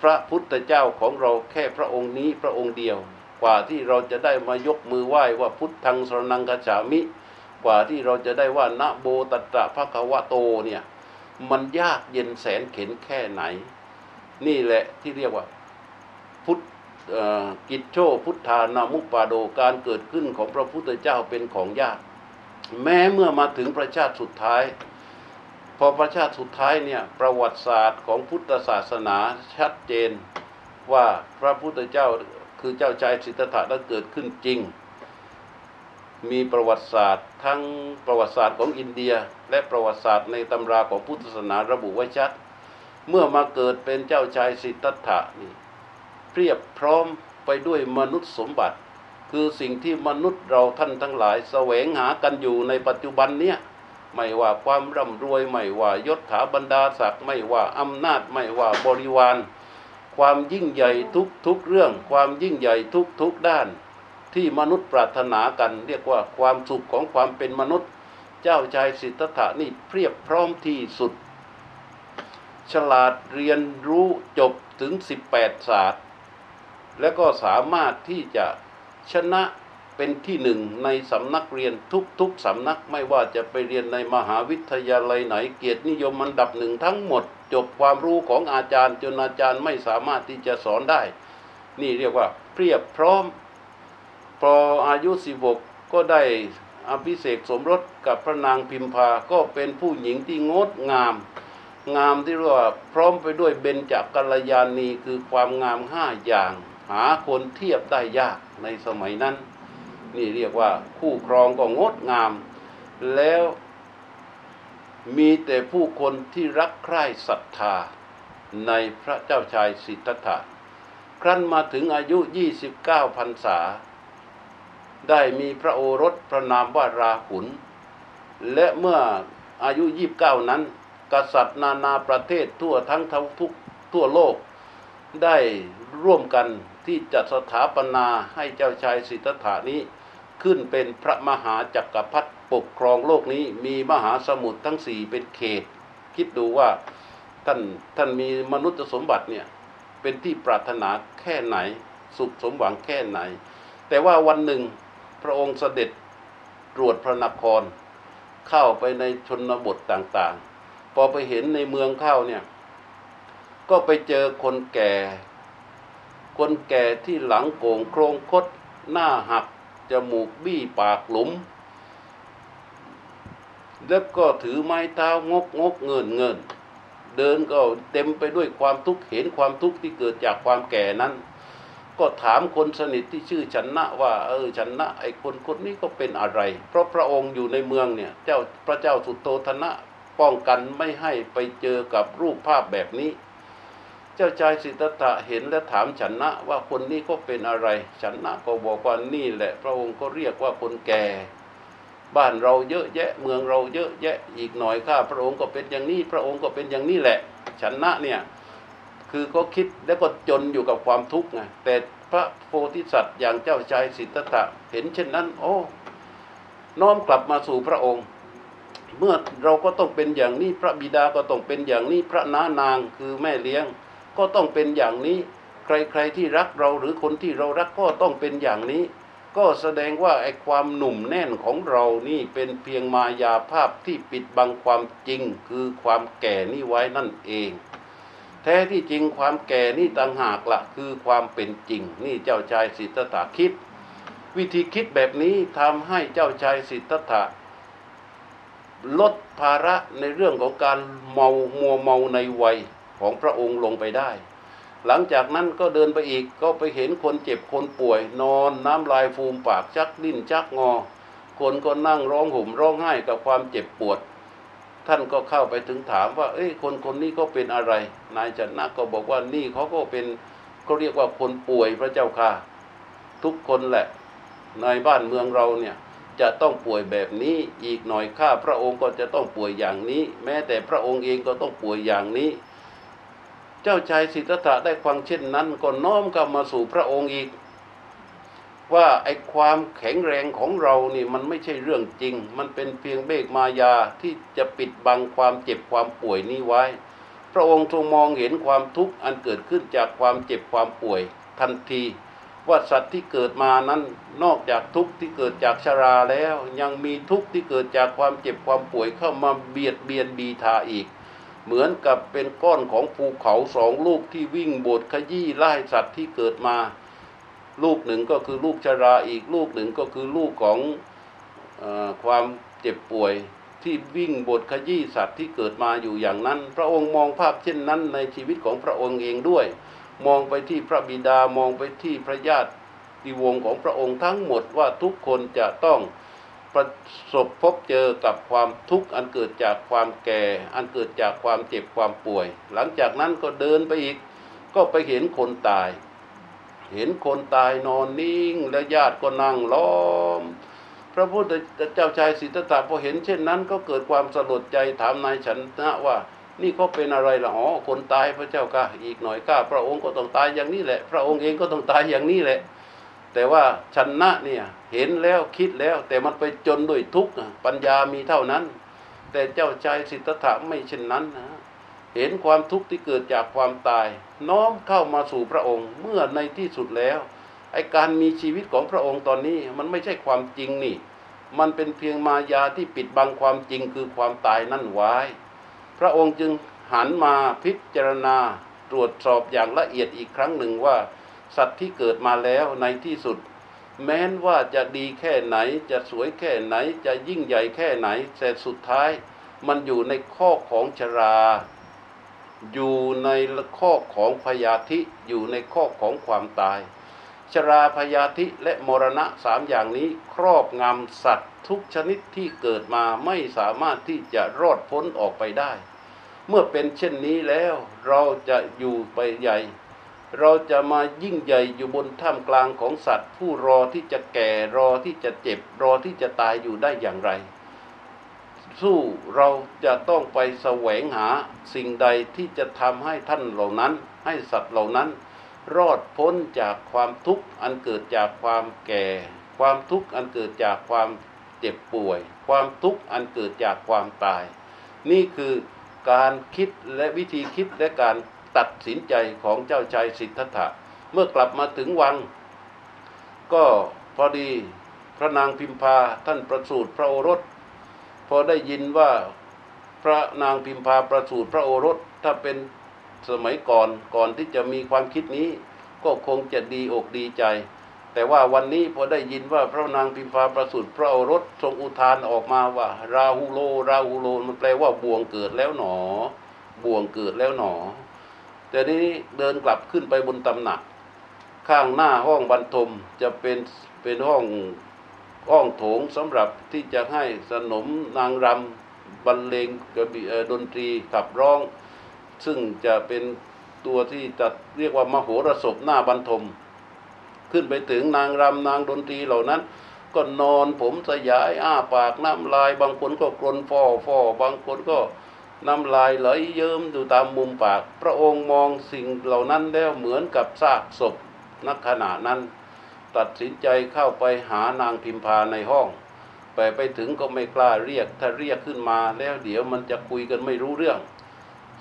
Speaker 2: พระพุทธเจ้าของเราแค่พระองค์นี้พระองค์เดียว กว่าที่เราจะได้มายกมือไหว้ว่าพุทธังสรนังกัจฉามิ กว่าที่เราจะได้ว่านะโบตัตตะภะคะวะโตเนี่ยมันยากเย็นแสนเข็นแค่ไหน นี่แหละที่เรียกว่า พุทธ กิจโชพุทธานามุปปาโดการเกิดขึ้นของพระพุทธเจ้าเป็นของยาก แม้เมื่อมาถึงประชาติสุดท้าย พอประชาติสุดท้ายเนี่ยประวัติศาสตร์ของพุทธศาสนาชัดเจนว่าพระพุทธเจ้าคือเจ้าชายสิทธัตถะนั้นเกิดขึ้นจริง มีประวัติศาสตร์ทั้งประวัติศาสตร์ของอินเดีย และประวัติศาสตร์ในตำราของพุทธศาสนาระบุไว้ชัด เมื่อมาเกิดเป็นเจ้าชายสิทธัตถะนี่ เพียบพร้อมไปด้วยมนุษย์สมบัติ คือสิ่งที่มนุษย์เราท่านทั้งหลายแสวงหากันอยู่ในปัจจุบันเนี้ยไม่ว่าความร่ำรวยไม่ว่ายศถาบรรดาศักดิ์ไม่ว่าอำนาจไม่ว่าบริวาร ความยิ่งใหญ่ทุกทุกเรื่อง ความยิ่งใหญ่ทุกทุกด้าน ที่มนุษย์ปรารถนากัน เรียกว่าความสุขของความเป็นมนุษย์ เจ้าชายสิทธัตถะนี่เพียบพร้อมที่สุด ฉลาดเรียนรู้จบถึง 18 ศาสตร์ และก็สามารถที่จะชนะเป็นที่หนึ่งในสำนักเรียนทุกๆสำนักไม่ว่าจะไปเรียนในมหาวิทยาลัยไหนเกียรตินิยมอันดับหนึ่งทั้งหมด จบความรู้ของอาจารย์จนอาจารย์ไม่สามารถที่จะสอนได้ นี่เรียกว่าเพียบพร้อม พออายุ16ก็ได้อภิเษกสมรสกับพระนางพิมพาก็เป็นผู้หญิงที่งดงาม งามที่เรียกว่าพร้อมไปด้วยเบญจกัลยาณีคือความงามห้าอย่าง หาคนเทียบได้ยากในสมัยนั้น นี่เรียกว่าคู่ครองก็งดงาม แล้วมีแต่ผู้คนที่รักใคร่ศรัทธาในพระเจ้าชายสิทธัตถะ ครั้นมาถึงอายุ 29พรรษา ได้มีพระโอรสพระนามว่าราหุล และเมื่ออายุ 29 นั้น กษัตริย์นานาประเทศทั่วทั้งทุกทั่วโลกได้ร่วมกัน ที่จะสถาปนาให้เจ้าชายสิทธัตถานี้ ขึ้นเป็นพระมหาจักรพรรดิปกครองโลกนี้มีมหาสมุทรทั้งสี่เป็นเขต คิดดูว่าท่านท่านมีมนุษย์สมบัติเนี่ยเป็นที่ปรารถนาแค่ไหน สุขสมหวังแค่ไหน แต่ว่าวันหนึ่งพระองค์เสด็จตรวจพระนคร เข้าไปในชนบทต่างๆ พอไปเห็นในเมืองเข้าเนี่ยก็ไปเจอคนแก่ คนแก่ที่หลังโก่งโครงคด หน้าหัก จมูกบี้ปากหลุม แล้วก็ถือไม้เท้างกงกเงินเงิน เดินก็เต็มไปด้วยความทุกข์เห็นความทุกข์ที่เกิดจากความแก่นั้น ก็ถามคนสนิทที่ชื่อชนะว่า เออชนะ ไอ้คนคนนี้ก็เป็นอะไร เพราะพระองค์อยู่ในเมืองเนี่ย เจ้าพระเจ้าสุโธธนะป้องกันไม่ให้ไปเจอกับรูปภาพแบบนี้ เจ้าชายสิทธัตถะเห็นและถามชนนะว่าคนนี้ก็เป็นอะไรชนนะก็บอกว่านี่แหละ พระองค์ก็เรียกว่าคนแก่ บ้านเราเยอะแยะ เมืองเราเยอะแยะอีกหน่อยข้าพระองค์ก็เป็นอย่างนี้ พระองค์ก็เป็นอย่างนี้แหละชนะเนี่ยคือก็คิดแล้วก็จนอยู่กับความทุกข์ไงแต่พระโพธิสัตว์อย่างเจ้าชายสิทธัตถะเห็นเช่นนั้น โอ้น้อมกลับมาสู่พระองค์ เมื่อเราก็ต้องเป็นอย่างนี้พระบิดาก็ต้องเป็นอย่างนี้พระน้านางคือแม่เลี้ยง ก็ต้องเป็นอย่างนี้ ใครๆที่รักเราหรือคนที่เรารักก็ต้องเป็นอย่างนี้ ก็แสดงว่าไอ้ความหนุ่มแน่นของเรานี่เป็นเพียงมายาภาพที่ปิดบังความจริง คือความแก่นี่ไว้นั่นเอง แท้ที่จริงความแก่นี่ต่างหากละคือความเป็นจริง นี่เจ้าชายสิทธัตถะคิด วิธีคิดแบบนี้ทำให้เจ้าชายสิทธัตถะลดภาระในเรื่องของการเมามัวเมาในวัย ของพระองค์ลงไปได้ หลังจากนั้นก็เดินไปอีกก็ไปเห็นคนเจ็บคนป่วย นอนน้ำลายฟูมปากชักดิ้นชักงอ คนก็นั่งร้องห่มร้องไห้กับความเจ็บปวด ท่านก็เข้าไปถึงถามว่า เอ้ยคนคนนี้ก็เป็นอะไร นายจันนะก็บอกว่านี่เขาก็เป็นเขาเรียกว่าคนป่วยพระเจ้าค่ะ ทุกคนแหละในบ้านเมืองเราเนี่ยจะต้องป่วยแบบนี้อีกหน่อยข้าพระองค์ก็จะต้องป่วยอย่างนี้ แม้แต่พระองค์เองก็ต้องป่วยอย่างนี้ เจ้าชายสิทธัตถะได้ฟังเช่นนั้นก็น้อมกลับมาสู่พระองค์อีก ว่าไอ้ความแข็งแรงของเรานี่มันไม่ใช่เรื่องจริง มันเป็นเพียงเบกมายาที่จะปิดบังความเจ็บความป่วยนี้ไว้ พระองค์ทรงมองเห็นความทุกข์อันเกิดขึ้นจากความเจ็บความป่วยทันทีว่าสัตว์ที่เกิดมานั้นนอกจากทุกข์ที่เกิดจากชราแล้ว ยังมีทุกข์ที่เกิดจากความเจ็บความป่วยเข้ามาเบียดเบียนบีทาอีก เหมือนกับเป็นก้อนของภูเขาสองลูกที่วิ่งบดขยี้ไล่สัตว์ที่เกิดมา ลูกหนึ่งก็คือลูกชราอีกลูกหนึ่งก็คือลูกของอความเจ็บป่วยที่วิ่งบดขยี้สัตว์ที่เกิดมาอยู่อย่างนั้น พระองค์มองภาพเช่นนั้นในชีวิตของพระองค์เองด้วย มองไปที่พระบิดามองไปที่พระญาติวงของพระองค์ทั้งหมดว่าทุกคนจะต้อง ประสบพบเจอกับความทุกข์อันเกิดจากความแก่ อันเกิดจากความเจ็บความป่วย หลังจากนั้นก็เดินไปอีก ก็ไปเห็นคนตาย เห็นคนตายนอนนิ่ง และญาติก็นั่งล้อม พระพุทธเจ้าชายสิทธัตถะพอเห็นเช่นนั้น ก็เกิดความสลดใจถามนายฉันนะว่านี่เขาเป็นอะไรล่ะอ๋อคนตายพระเจ้าค่ะอีกหน่อยข้าพระองค์ก็ต้องตายอย่างนี้แหละ พระองค์เองก็ต้องตายอย่างนี้แหละ แต่ว่าชนะเนี่ยเห็นแล้วคิดแล้ว แต่มันไปจนด้วยทุกข์ปัญญามีเท่านั้น แต่เจ้าชายสิทธัตถะไม่เช่นนั้นนะเห็นความทุกข์ที่เกิดจากความตาย น้อมเข้ามาสู่พระองค์เมื่อในที่สุดแล้วไอการมีชีวิตของพระองค์ตอนนี้มันไม่ใช่ความจริงนี่ มันเป็นเพียงมายาที่ปิดบังความจริงคือความตายนั่นไว้ พระองค์จึงหันมาพิจารณาตรวจสอบอย่างละเอียดอีกครั้งหนึ่งว่า สัตว์ที่เกิดมาแล้วในที่สุด แม้นว่าจะดีแค่ไหน จะสวยแค่ไหน จะยิ่งใหญ่แค่ไหนแต่สุดท้าย มันอยู่ในข้อของชรา อยู่ในข้อของพยาธิอยู่ในข้อของความตาย ชราพยาธิและมรณะสามอย่างนี้ครอบงำสัตว์ทุกชนิดที่เกิดมาไม่สามารถที่จะรอดพ้นออกไปได้ เมื่อเป็นเช่นนี้แล้วเราจะอยู่ไปใหญ่ เราจะมายิ่งใหญ่อยู่บนท่ามกลางของสัตว์ ผู้รอที่จะแก่รอที่จะเจ็บ รอที่จะตายอยู่ได้อย่างไร สู้เราจะต้องไปแสวงหาสิ่งใดที่จะทำให้ท่านเหล่านั้น ให้สัตว์เหล่านั้น รอดพ้นจากความทุกข์อันเกิดจากความแก่ ความทุกข์อันเกิดจากความเจ็บป่วย ความทุกข์อันเกิดจากความตาย นี่คือการคิดและวิธีคิดและการ ตัดสินใจของเจ้าชายสิทธัตถะ เมื่อกลับมาถึงวัง ก็พอดีพระนางพิมพาท่านประสูติพระโอรส พอได้ยินว่าพระนางพิมพาประสูติพระโอรสถ้าเป็นสมัยก่อนก่อนที่จะมีความคิดนี้ ก็คงจะดีอกดีใจ แต่ว่าวันนี้พอได้ยินว่าพระนางพิมพาประสูติพระโอรสทรงอุทานออกมาว่า ราหูโล ราหูโลมันแปลว่าบ่วงเกิดแล้วหนอ บ่วงเกิดแล้วหนอ แต่นี้เดินกลับขึ้นไปบนตำหนัก ข้างหน้าห้องบรรทมจะเป็นเป็นห้องห้องโถงสำหรับที่จะให้สนมนางรำบรรเลงกระบี่เอ่อดนตรีขับร้อง ซึ่งจะเป็นตัวที่จะเรียกว่ามโหรสพหน้าบรรทม ขึ้นไปถึงนางรำนางดนตรีเหล่านั้น ก็นอนผมสยายอ้าปากน้ำลาย บางคนก็กรนฟอฟอบางคนก็ น้ำลายไหลเยิ้มอยู่ตามมุมปาก พระองค์มองสิ่งเหล่านั้นแล้วเหมือนกับซากศพนักขณะนั้น ตัดสินใจเข้าไปหานางพิมพาในห้อง ไปไปถึงก็ไม่กล้าเรียก ถ้าเรียกขึ้นมาแล้วเดี๋ยวมันจะคุยกันไม่รู้เรื่อง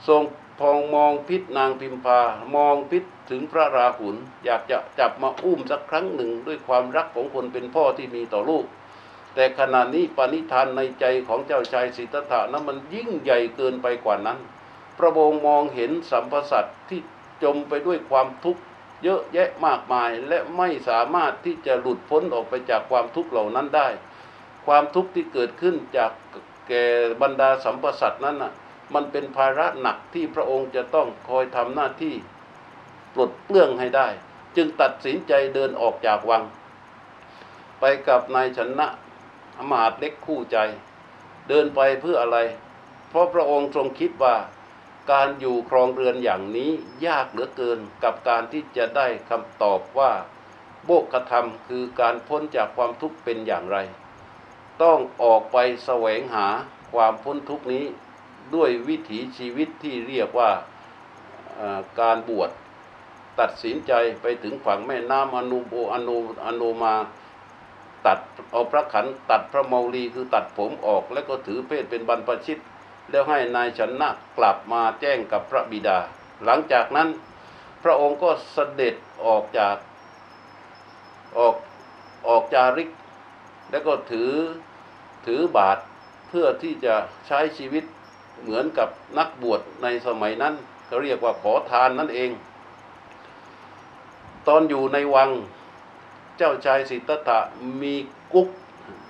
Speaker 2: ทรงพองมองพิษนางพิมพามองพิษถึงพระราหุลอยากจะจับมาอุ้มสักครั้งหนึ่งด้วยความรักของคนเป็นพ่อที่มีต่อลูก แต่ขณะนี้ปณิธานในใจของเจ้าชายสิทธัตถะนั้นมันยิ่งใหญ่เกินไปกว่านั้น พระองค์มองเห็นสัมพสัตที่จมไปด้วยความทุกข์เยอะแยะมากมายและไม่สามารถที่จะหลุดพ้นออกไปจากความทุกข์เหล่านั้นได้ ความทุกข์ที่เกิดขึ้นจากแก่บรรดาสัมพสัตนั้นน่ะมันเป็นภาระหนักที่พระองค์จะต้องคอยทำหน้าที่ปลดเปลื้องให้ได้ จึงตัดสินใจเดินออกจากวัง ไปกับนายชนะ อำมาเล็กคู่ใจ เดินไปเพื่ออะไร เพราะพระองค์ทรงคิดว่าการอยู่ครองเรือนอย่างนี้ยากเหลือเกินกับการที่จะได้คำตอบว่า โบกธรรมคือการพ้นจากความทุกข์เป็นอย่างไร ต้องออกไปแสวงหาความพ้นทุกข์นี้ด้วยวิถีชีวิตที่เรียกว่าการบวชตัดสินใจไปถึงฝั่งแม่น้ำอนุโบอนุอนุมา ตัดเอาพระขันตัดพระเมาลีคือตัดผมออก แล้วก็ถือเพศเป็นบรรพชิต แล้วให้นายชนะกลับมาแจ้งกับพระบิดา หลังจากนั้นพระองค์ก็เสด็จออกจากออกออกจาริก แล้วก็ถือถือบาทเพื่อที่จะใช้ชีวิตเหมือนกับนักบวชในสมัยนั้นเขาเรียกว่าขอทานนั่นเอง ตอนอยู่ในวัง เจ้าชายสิทธัตถะมีกุ๊ก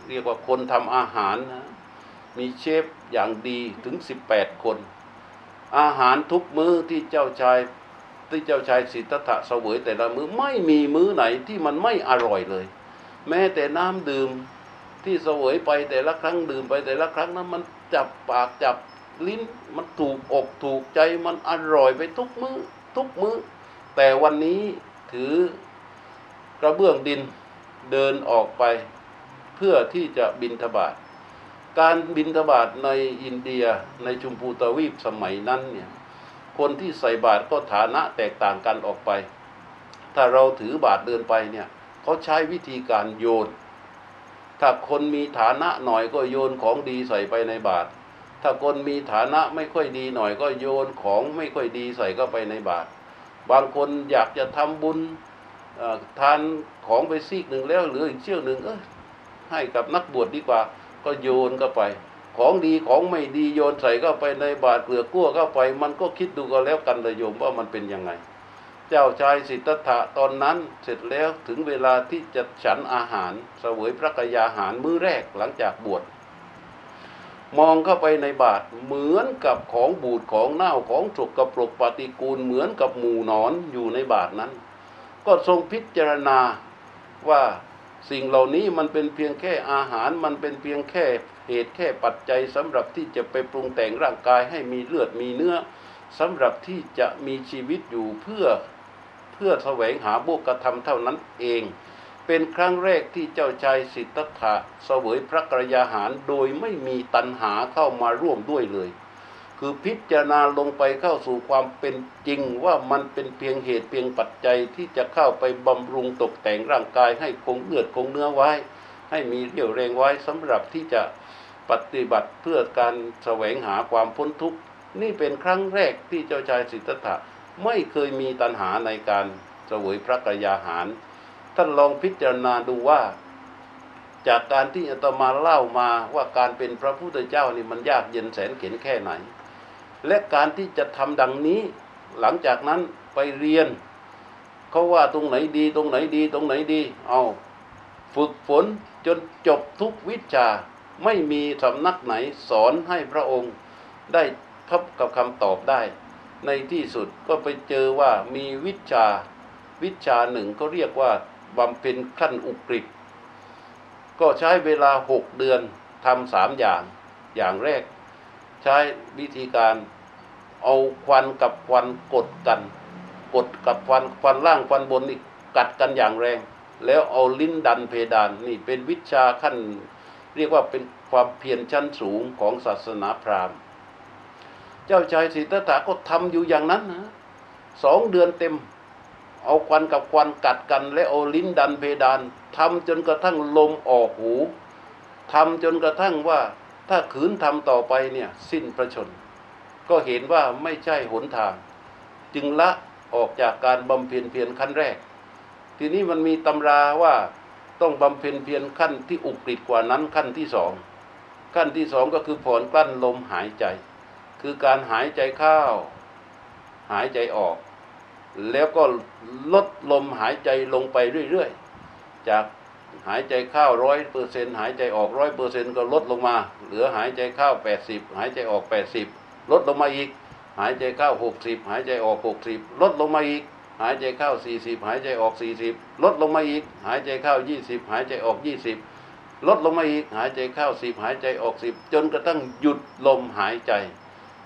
Speaker 2: เรียกว่าคนทำอาหารนะมีเชฟอย่างดีถึง 18 คน อาหารทุกมื้อที่เจ้าชายที่เจ้าชายสิทธัตถะเสวยแต่ละมือ้อไม่มีมื้อไหนที่มันไม่อร่อยเลย แม้แต่น้ำดื่มที่เสวยไปแต่ละครั้งดื่มไปแต่ละครั้งนั้นมันจับปากจับลิ้นมันถูกอกถูกใจมันอร่อยไปทุกมือ้อทุกมื้อแต่วันนี้ถือ กระเบื้องดินเดินออกไปเพื่อที่จะบินทบาทการบินทบาทในอินเดียในชุมพูตวีปสมัยนั้นเนี่ยคนที่ใส่บาตรก็ฐานะแตกต่างกันออกไป ถ้าเราถือบาตรเดินไปเนี่ยเขาใช้วิธีการโยน ถ้าคนมีฐานะหน่อยก็โยนของดีใส่ไปในบาตรถ้าคนมีฐานะไม่ค่อยดีหน่อยก็โยนของไม่ค่อยดีใส่เข้าไปในบาตรบางคนอยากจะทำบุญ ทานของไปซีกหนึ่งแล้วเหลืออีกเชี่ยวหนึ่งเออให้กับนักบวชดีกว่า ก็โยนเข้าไป ของดีของไม่ดีโยนใส่เข้าไปในบาตรเกลือกั้วเข้าไป มันก็คิดดูก็แล้วกันเลยโยมว่ามันเป็นยังไง เจ้าชายสิทธัตถะตอนนั้นเสร็จแล้วถึงเวลาที่จะฉันอาหารเสวยพระกยาหารมื้อแรกหลังจากบวชมองเข้าไปในบาตรเหมือนกับของบูดของเน่าของสกปรกปฏิกูลเหมือนกับหมู่นอนอยู่ในบาตรนั้น ก็ทรงพิจารณาว่าสิ่งเหล่านี้มันเป็นเพียงแค่อาหาร มันเป็นเพียงแค่เหตุแค่ปัจจัยสำหรับที่จะไปปรุงแต่งร่างกายให้มีเลือดมีเนื้อสำหรับที่จะมีชีวิตอยู่เพื่อเพื่อแสวงหาบุกธรรมเท่านั้นเอง เป็นครั้งแรกที่เจ้าชายสิทธัตถะเสวยพระกรยาหารโดยไม่มีตัณหาเข้ามาร่วมด้วยเลย คือพิจารณาลงไปเข้าสู่ความเป็นจริงว่ามันเป็นเพียงเหตุเพียงปัจจัยที่จะเข้าไปบำรุงตกแต่งร่างกาย ให้คงเลือดคงเนื้อไว้ ให้มีเรี่ยวแรงไว้สำหรับที่จะปฏิบัติเพื่อการแสวงหาความพ้นทุกข์ นี่เป็นครั้งแรกที่เจ้าชายสิทธัตถะไม่เคยมีตัณหาในการเสวยพระกยาหาร ท่านลองพิจารณาดูว่า จากการที่อาตมาเล่ามาว่าการเป็นพระพุทธเจ้านี่มันยากเย็นแสนเข็นแค่ไหน และการที่จะทำดังนี้ หลังจากนั้นไปเรียนเขาว่าตรงไหนดี ตรงไหนดี ตรงไหนดี เอาฝึกฝนจนจบทุกวิชาไม่มีสำนักไหนสอนให้พระองค์ได้พบกับคำตอบได้ ในที่สุดก็ไปเจอว่ามีวิชาวิชาหนึ่งเขาเรียกว่าบำเพ็ญขั้นอุกฤษก็ใช้เวลาหกเดือนทำสามอย่าง อย่างแรก ใช้วิธีการ เอาควันกับควันกดกัน กดกับควันควันล่างควันบนนี่กัดกันอย่างแรง แล้วเอาลิ้นดันเพดานนี่เป็นวิชาขั้น เรียกว่าเป็นความเพียรชั้นสูงของศาสนาพราหมณ์เจ้าชายสิทธัตถะก็ทำอยู่อย่างนั้นนะสองเดือนเต็ม เอาควันกับควันกัดกัน และเอาลิ้นดันเพดานทำจนกระทั่งลมออกหูทำจนกระทั่งว่าถ้าขืนทำต่อไปเนี่ยสิ้นพระชน ก็เห็นว่าไม่ใช่หนทาง จึงละออกจากการบำเพ็ญเพียรขั้นแรก ทีนี้มันมีตำราว่าต้องบำเพ็ญเพียรขั้นที่อุกฤษกว่านั้นขั้นที่สองขั้นที่สองก็คือผ่อนกลั้นลมหายใจ คือการหายใจเข้าหายใจออก แล้วก็ลดลมหายใจลงไปเรื่อยๆ จากหายใจเข้าร้อยเปอร์เซ็นหายใจออกร้อยเปอร์เซ็นก็ลดลงมา เหลือหายใจเข้าแปดสิบหายใจออกแปดสิบ ลดลงมาอีก หายใจเข้าหกสิบหายใจออกหกสิบลดลงมาอีก หายใจเข้าสี่สิบหายใจออกสี่สิบลดลงมาอีก หายใจเข้ายี่สิบหายใจออกยี่สิบลดลงมาอีก หายใจเข้าสิบหายใจออกสิบจนกระทั่งหยุดลมหายใจ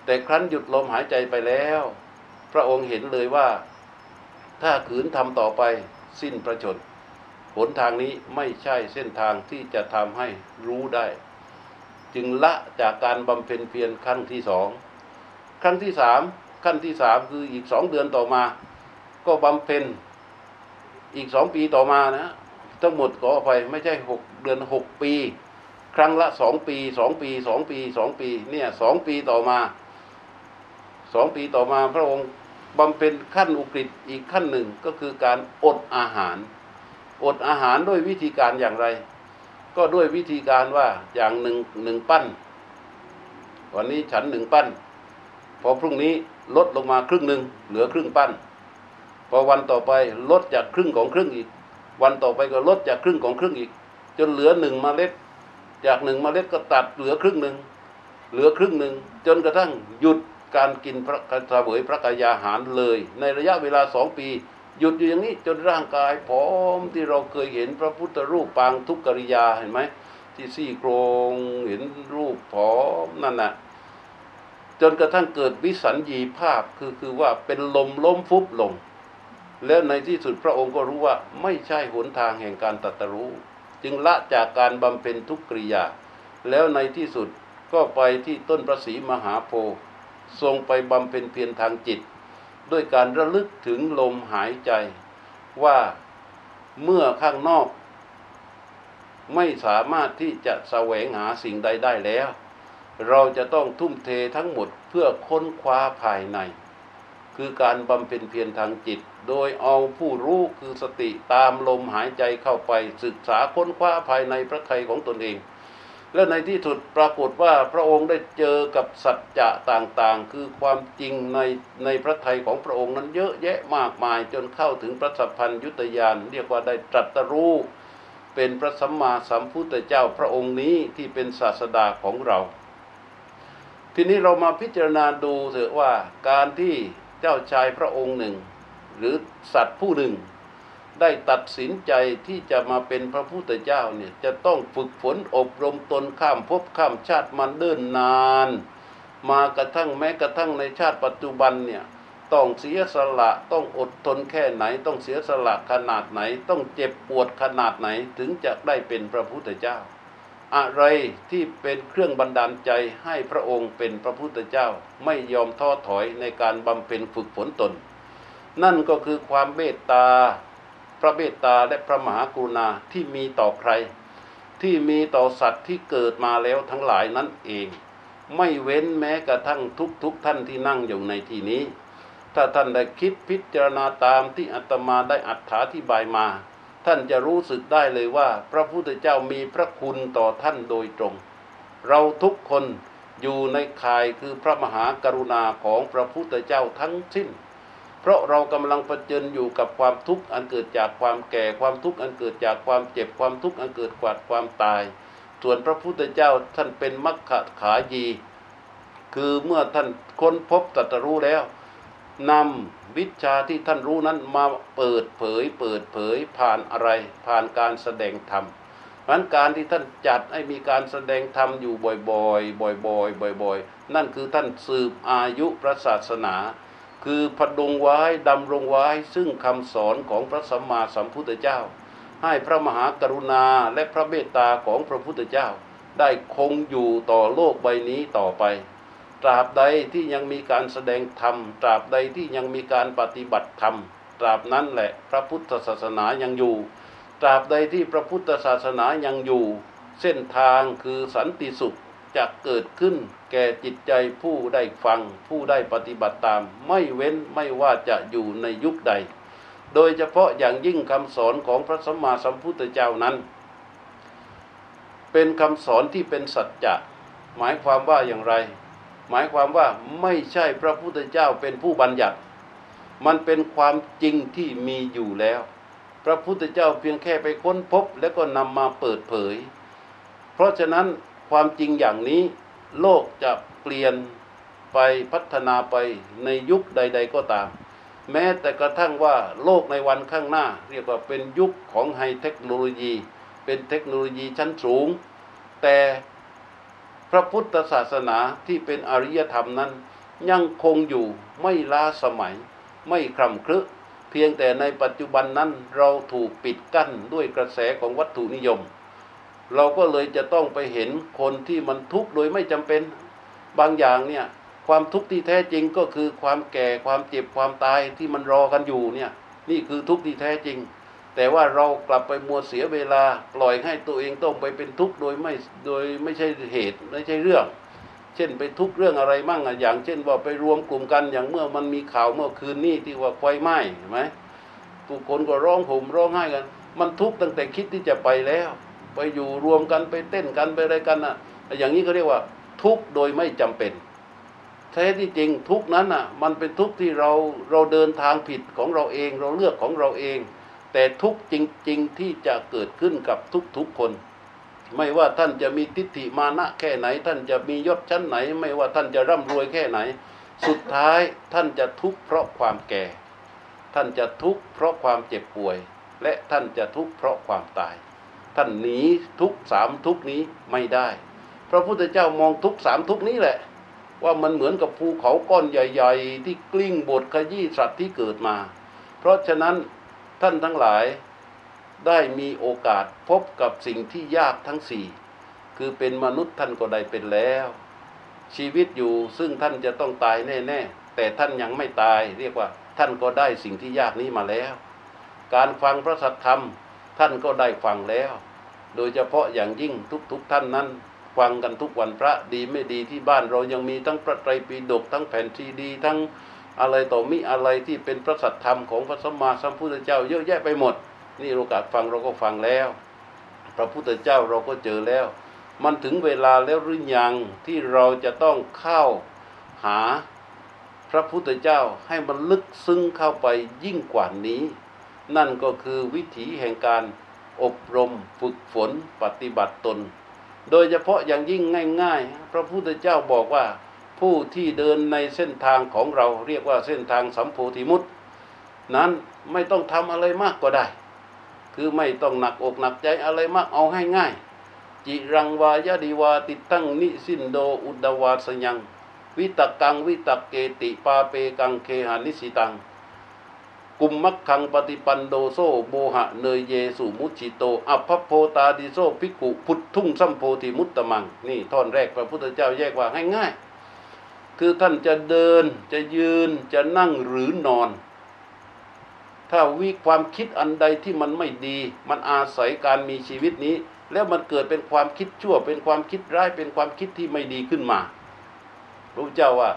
Speaker 2: แต่ครั้นหยุดลมหายใจไปแล้ว พระองค์เห็นเลยว่า ถ้าขืนทำต่อไปสิ้นพระชนม์หนทางนี้ไม่ใช่เส้นทางที่จะทำให้รู้ได้ จึงละจากการบำเพ็ญเพียรขั้นที่สอง ขั้นที่สามขั้นที่สามคืออีกสองเดือนต่อมา ก็บำเพ็ญอีกสองปีต่อมานะทั้งหมดขออภัยไม่ใช่หกเดือนหกปี ครั้งละสองปีสองปีสองปีสองปีเนี่ยสองปีต่อมาสองปีต่อมาพระองค์บำเพ็ญขั้นอุกฤษอีกขั้นหนึ่งก็คือการอดอาหาร อดอาหารด้วยวิธีการอย่างไร ก็ด้วยวิธีการว่าอย่างหนึ่งหนึ่งปั้น วันนี้ฉันหนึ่งปั้น พอพรุ่งนี้ลดลงมาครึ่งหนึ่งเหลือครึ่งปั้น พอวันต่อไปลดจากครึ่งของครึ่งอีก วันต่อไปก็ลดจากครึ่งของครึ่งอีก จนเหลือหนึ่งเมล็ด จากหนึ่งเมล็ดก็ตัดเหลือครึ่งหนึ่งเหลือครึ่งหนึ่งจนกระทั่งหยุดการกินพระเสวยพระกายาหารเลย ในระยะเวลาสองปี หยุดอยู่อย่างนี้จนร่างกายผอมที่เราเคยเห็นพระพุทธรูปปางทุกกริยาเห็นไหมที่ซี่โครงเห็นรูปผอมนั่นน่ะ จนกระทั่งเกิดวิสัญญีภาพคือคือว่าเป็นลมล้มฟุบลง แล้วในที่สุดพระองค์ก็รู้ว่าไม่ใช่หนทางแห่งการตรัสรู้ จึงละจากการบำเพ็ญทุกกริยา แล้วในที่สุดก็ไปที่ต้นประสีมหาโพธิ์ทรงไปบำเพ็ญเพียรทางจิต ด้วยการระลึกถึงลมหายใจ ว่าเมื่อข้างนอก ไม่สามารถที่จะแสวงหาสิ่งใดได้แล้ว เราจะต้องทุ่มเททั้งหมดเพื่อค้นคว้าภายใน คือการบำเพ็ญเพียรทางจิต โดยเอาผู้รู้คือสติตามลมหายใจเข้าไปศึกษาค้นคว้าภายในพระทัยของตนเอง และในที่สุดปรากฏว่าพระองค์ได้เจอกับสัจจะต่างๆ คือความจริงในในพระทัยของพระองค์นั้นเยอะแยะมากมายจนเข้าถึงพระสัพพัญยุตยานเรียกว่าได้ตรัสรู้เป็นพระสัมมาสัมพุทธเจ้าพระองค์นี้ที่เป็นศาสดาของเรา ทีนี้เรามาพิจารณาดูเถอะว่าการที่เจ้าชายพระองค์หนึ่ง หรือสัตว์ผู้หนึ่ง ได้ตัดสินใจที่จะมาเป็นพระพุทธเจ้าเนี่ยจะต้องฝึกฝนอบรมตนข้ามภพข้ามชาติมันเดินนาน มากระทั่งแม้กระทั่งในชาติปัจจุบันเนี่ยต้องเสียสละต้องอดทนแค่ไหน ต้องเสียสละขนาดไหน ต้องเจ็บปวดขนาดไหนถึงจะได้เป็นพระพุทธเจ้า อะไรที่เป็นเครื่องบันดาลใจให้พระองค์เป็นพระพุทธเจ้าไม่ยอมท้อถอยในการบำเพ็ญฝึกฝนตน นั่นก็คือความเมตตา พระเมตตาและพระมหากรุณาที่มีต่อใคร ที่มีต่อสัตว์ที่เกิดมาแล้วทั้งหลายนั่นเอง ไม่เว้นแม้กระทั่งทุกๆทท่านที่นั่งอยู่ในที่นี้ ถ้าท่านได้คิดพิจารณาตามที่อาตมาได้อัถาธิบายมา ท่านจะรู้สึกได้เลยว่า พระพุทธเจ้ามีพระคุณต่อท่านโดยตรง เราทุกคนอยู่ในข่ายคือพระมหากรุณาของพระพุทธเจ้าทั้งสิ้น เพราะเรากำลังเผชิญอยู่กับความทุกข์อันเกิดจากความแก่ความทุกข์อันเกิดจากความเจ็บความทุกข์อันเกิดกวาดความตาย ส่วนพระพุทธเจ้าท่านเป็นมัคคขายี คือเมื่อท่านค้นพบตรัสรู้แล้ว นำวิชาที่ท่านรู้นั้นมาเปิดเผย เปิดเผยผ่านอะไร ผ่านการแสดงธรรมนั้นการที่ท่านจัดให้มีการแสดงธรรมอยู่บ่อยๆ บ่อยๆ บ่อยๆ นั่นคือท่านสืบอายุพระศาสนา คือพดุงไว้ดำรงไว้ซึ่งคำสอนของพระสัมมาสัมพุทธเจ้า ให้พระมหากรุณาและพระเมตตาของพระพุทธเจ้า ได้คงอยู่ต่อโลกใบนี้ต่อไป ตราบใดที่ยังมีการแสดงธรรม ตราบใดที่ยังมีการปฏิบัติธรรม ตราบนั้นแหละพระพุทธศาสนายังอยู่ ตราบใดที่พระพุทธศาสนายังอยู่ เส้นทางคือสันติสุขจะเกิดขึ้นแก่จิตใจผู้ได้ฟัง ผู้ได้ปฏิบัติตาม ไม่เว้นไม่ว่าจะอยู่ในยุคใด โดยเฉพาะอย่างยิ่งคำสอนของพระสัมมาสัมพุทธเจ้านั้น เป็นคำสอนที่เป็นสัจจะหมายความว่าอย่างไร หมายความว่าไม่ใช่พระพุทธเจ้าเป็นผู้บัญญัติ มันเป็นความจริงที่มีอยู่แล้ว พระพุทธเจ้าเพียงแค่ไปค้นพบ แล้วก็นำมาเปิดเผย เพราะฉะนั้นความจริงอย่างนี้ โลกจะเปลี่ยนไปพัฒนาไปในยุคใด ๆ ก็ตาม แม้แต่กระทั่งว่าโลกในวันข้างหน้า เรียกว่าเป็นยุคของไฮเทคโนโลยี เป็นเทคโนโลยีชั้นสูง แต่ พระพุทธศาสนาที่เป็นอริยธรรมนั้น ยังคงอยู่ไม่ล้าสมัย ไม่คร่ำครึเพียงแต่ในปัจจุบันนั้นเราถูกปิดกั้นด้วยกระแสของวัตถุนิยม เราก็เลยจะต้องไปเห็นคนที่มันทุกข์โดยไม่จำเป็นบางอย่างเนี่ยความทุกข์ที่แท้จริงก็คือความแก่ความเจ็บความตายที่มันรอกันอยู่เนี่ยนี่คือทุกข์ที่แท้จริง แต่ว่าเรากลับไปมัวเสียเวลาปล่อยให้ตัวเองต้องไปเป็นทุกข์โดยไม่โดยไม่ใช่เหตุไม่ใช่เรื่อง เช่นไปทุกข์เรื่องอะไรมั่งอะอย่าง เช่นว่าไปรวมกลุ่มกันอย่างเมื่อมันมีข่าวเมื่อคืนนี้ที่ว่าไฟไหม้เห็นไหมผู้คนก็ร้องห่มร้องไห้กัน มันทุกข์ตั้งแต่คิดที่จะไปแล้ว ไปอยู่รวมกันไปเต้นกันไปอะไรกันอะ อย่างนี้เขาเรียกว่าทุกข์โดยไม่จำเป็นแท้ที่จริงทุกข์นั้นอะ มันเป็นทุกข์ที่เราเราเดินทางผิดของเราเอง เราเลือกของเราเอง แต่ทุกจริง ๆที่จะเกิดขึ้นกับทุกๆคน ไม่ว่าท่านจะมีทิฏฐิมานะแค่ไหน ท่านจะมียศชั้นไหน ไม่ว่าท่านจะร่ำรวยแค่ไหน สุดท้ายท่านจะทุกข์เพราะความแก่ ท่านจะทุกข์เพราะความเจ็บป่วย และท่านจะทุกข์เพราะความตาย ท่านหนีทุกสามทุกนี้ไม่ได้พระพุทธเจ้ามองทุกสามทุกนี้แหละ ว่ามันเหมือนกับภูเขาก้อนใหญ่ ๆ ที่กลิ้งบดขยี้สัตว์ที่เกิดมา เพราะฉะนั้น ท่านทั้งหลายได้มีโอกาสพบกับสิ่งที่ยากทั้งสี่ คือเป็นมนุษย์ท่านก็ได้เป็นแล้ว ชีวิตอยู่ซึ่งท่านจะต้องตายแน่ ๆ แต่ท่านยังไม่ตาย เรียกว่าท่านก็ได้สิ่งที่ยากนี้มาแล้ว การฟังพระสัทธรรมท่านก็ได้ฟังแล้ว โดยเฉพาะอย่างยิ่งทุกๆ ท่านนั้น ฟังกันทุกวันพระดีไม่ดีที่บ้านเรายังมีทั้งพระไตรปิฎกทั้งแผ่นซีดี ทั้ง อะไรต่อมีอะไรที่เป็นพระสัทธรรมของพระสัมมาสัมพุทธเจ้า เยอะแยะไปหมด นี่โอกาสฟังเราก็ฟังแล้ว พระพุทธเจ้าเราก็เจอแล้ว มันถึงเวลาแล้วหรือยังที่เราจะต้องเข้าหาพระพุทธเจ้าให้มันลึกซึ้งเข้าไปยิ่งกว่านี้ นั่นก็คือวิถีแห่งการอบรมฝึกฝนปฏิบัติตน โดยเฉพาะอย่างยิ่งง่าย ๆ พระพุทธเจ้าบอกว่า ผู้ที่เดินในเส้นทางของเราเรียกว่าเส้นทางสัมโพธิมุตนั้นไม่ต้องทำอะไรมากก็ได้ คือไม่ต้องหนักอกหนักใจอะไรมากเอาให้ง่ายจิรังวายดีวาติตั้งนิสินโดอุดวาสยัง วิตกังวิตกเกติปาปะกังเคหะนิสสิตัง กุมมัคคัง ปะฏิปันโน โส โมหะเนยเยสุมุจฉิโต อะภัพโพตาทิโส ภิกขุ ผุฏฐุงสัมโพธิมุตตะมัง นี่ท่อนแรกพระพุทธเจ้าแยกว่าให้ง่าย คือท่านจะเดินจะยืนจะนั่งหรือนอน ถ้าวิความคิดอันใดที่มันไม่ดี มันอาศัยการมีชีวิตนี้ แล้วมันเกิดเป็นความคิดชั่ว เป็นความคิดร้ายเป็นความคิดที่ไม่ดีขึ้นมาพระเจ้าว่า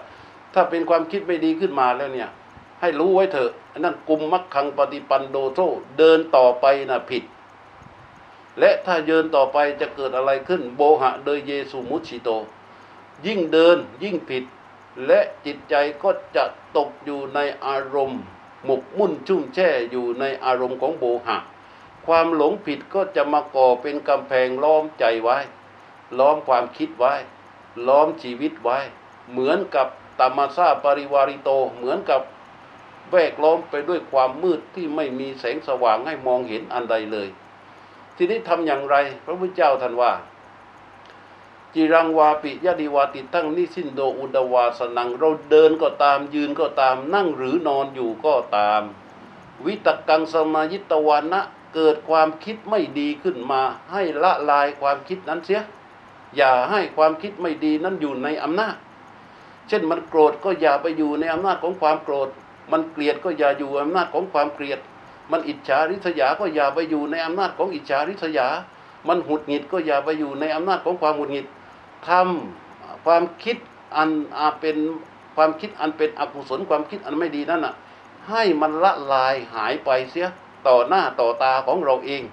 Speaker 2: ถ้าเป็นความคิดไม่ดีขึ้นมาแล้วเนี่ย ให้รู้ไว้เถอะนั่นกุมมักขังปฏิปันโดโซเดินต่อไปนะผิด และถ้าเดินต่อไปจะเกิดอะไรขึ้น โบหะเดยเยสุมุชิโต ยิ่งเดินยิ่งผิด และจิตใจก็จะตกอยู่ในอารมณ์ หมกมุ่นชุ่มแช่อยู่ในอารมณ์ของโบหะ ความหลงผิดก็จะมาก่อเป็นกำแพงล้อมใจไว้ ล้อมความคิดไว้ ล้อมชีวิตไว้ เหมือนกับตัมมาซาปริวาริโต เหมือนกับแวกล้อมไปด้วยความมืดที่ไม่มีแสงสว่างให้มองเห็นอันใดเลย ทีนี้ทำอย่างไร พระพุทธเจ้าท่านว่า จิรังวาปิยะดีวาติตั้งนิสินโดอุดวาสนัง เราเดินก็ตามยืนก็ตามนั่งหรือนอนอยู่ก็ตาม วิตกังสมายิตวานะเกิดความคิดไม่ดีขึ้นมา ให้ละลายความคิดนั้นเสีย อย่าให้ความคิดไม่ดีนั้นอยู่ในอำนาจ เช่นมันโกรธก็อย่าไปอยู่ในอำนาจของความโกรธ มันเกลียดก็อย่าอยู่อำนาจของความเกลียด มันอิจฉาริษยาก็อย่าไปอยู่ในอำนาจของอิจฉาริษยา มันหุดหงิดก็อย่าไปอยู่ในอำนาจของความหุดหงิด ทำความคิดอันอาเป็นความคิดอันเป็นอกุศลความคิดอันไม่ดีนั่นน่ะ ให้มันละลายหายไปเสียต่อหน้าต่อตาของเราเอง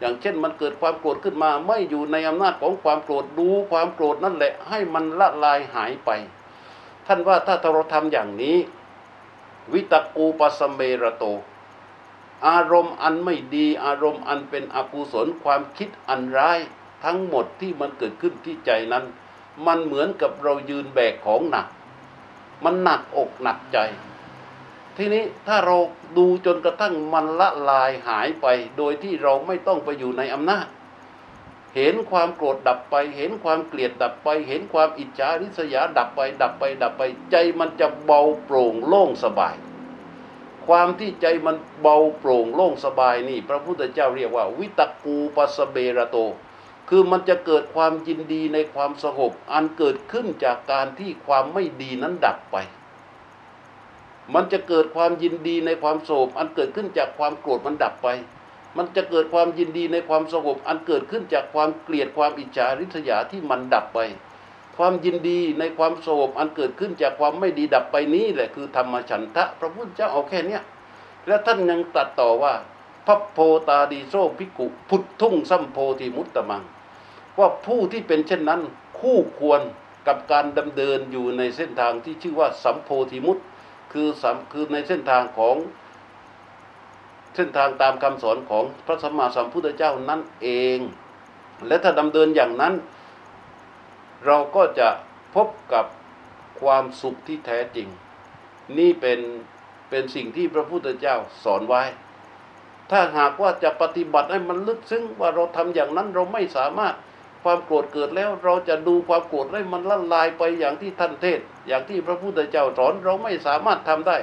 Speaker 2: อย่างเช่นมันเกิดความโกรธขึ้นมา ไม่อยู่ในอำนาจของความโกรธดูความโกรธนั่นแหละ ให้มันละลายหายไป ท่านว่าถ้าเราทำอย่างนี้ วิตกูปสเมระโต อารมณ์อันไม่ดี อารมณ์อันเป็นอกุศลความคิดอันร้าย ทั้งหมดที่มันเกิดขึ้นที่ใจนั้น มันเหมือนกับเรายืนแบกของหนัก มันหนักอกหนักใจ ทีนี้ถ้าเราดูจนกระทั่งมันละลายหายไป โดยที่เราไม่ต้องไปอยู่ในอำนาจ เห็นความโกรธดับไป เห็นความเกลียดดับไป เห็นความอิจฉาริษยาดับไป ดับไป ดับไป ใจมันจะเบาโปร่งโล่งสบายความที่ใจมันเบาโปร่งโล่งสบายนี่ พระพุทธเจ้าเรียกว่า วิตกูปสเบระโต คือมันจะเกิดความยินดีในความสงบอันเกิดขึ้นจากการที่ความไม่ดีนั้นดับไป มันจะเกิดความยินดีในความโศกอันเกิดขึ้นจากความโกรธมันดับไป มันจะเกิดความยินดีในความสงบอันเกิดขึ้นจากความเกลียดความอิจฉาริษยาที่มันดับไป ความยินดีในความสงบอันเกิดขึ้นจากความไม่ดีดับไปนี้แหละคือธรรมฉันทะ พระพุทธเจ้าเอาแค่เนี้ยและท่านยังตัดต่อว่าพัพโพตาดีโซภิกขุพุททุ่งสัมโพธิมุตตมัง ว่าผู้ที่เป็นเช่นนั้นคู่ควรกับการดำเดินอยู่ในเส้นทางที่ชื่อว่าสัมโพธิมุตคือสัมคือในเส้นทางของเส้นทางตามคำสอนของพระสัมมาสัมพุทธเจ้านั่นเอง และถ้าดำเดินอย่างนั้น เราก็จะพบกับความสุขที่แท้จริง นี่เป็นเป็นสิ่งที่พระพุทธเจ้าสอนไว้ ถ้าหากว่าจะปฏิบัติให้มันลึกซึ้งว่าเราทำอย่างนั้นเราไม่สามารถ ความโกรธเกิดแล้วเราจะดูความโกรธให้มันละลายไปอย่างที่ท่านเทศ อย่างที่พระพุทธเจ้าสอนเราไม่สามารถทำได้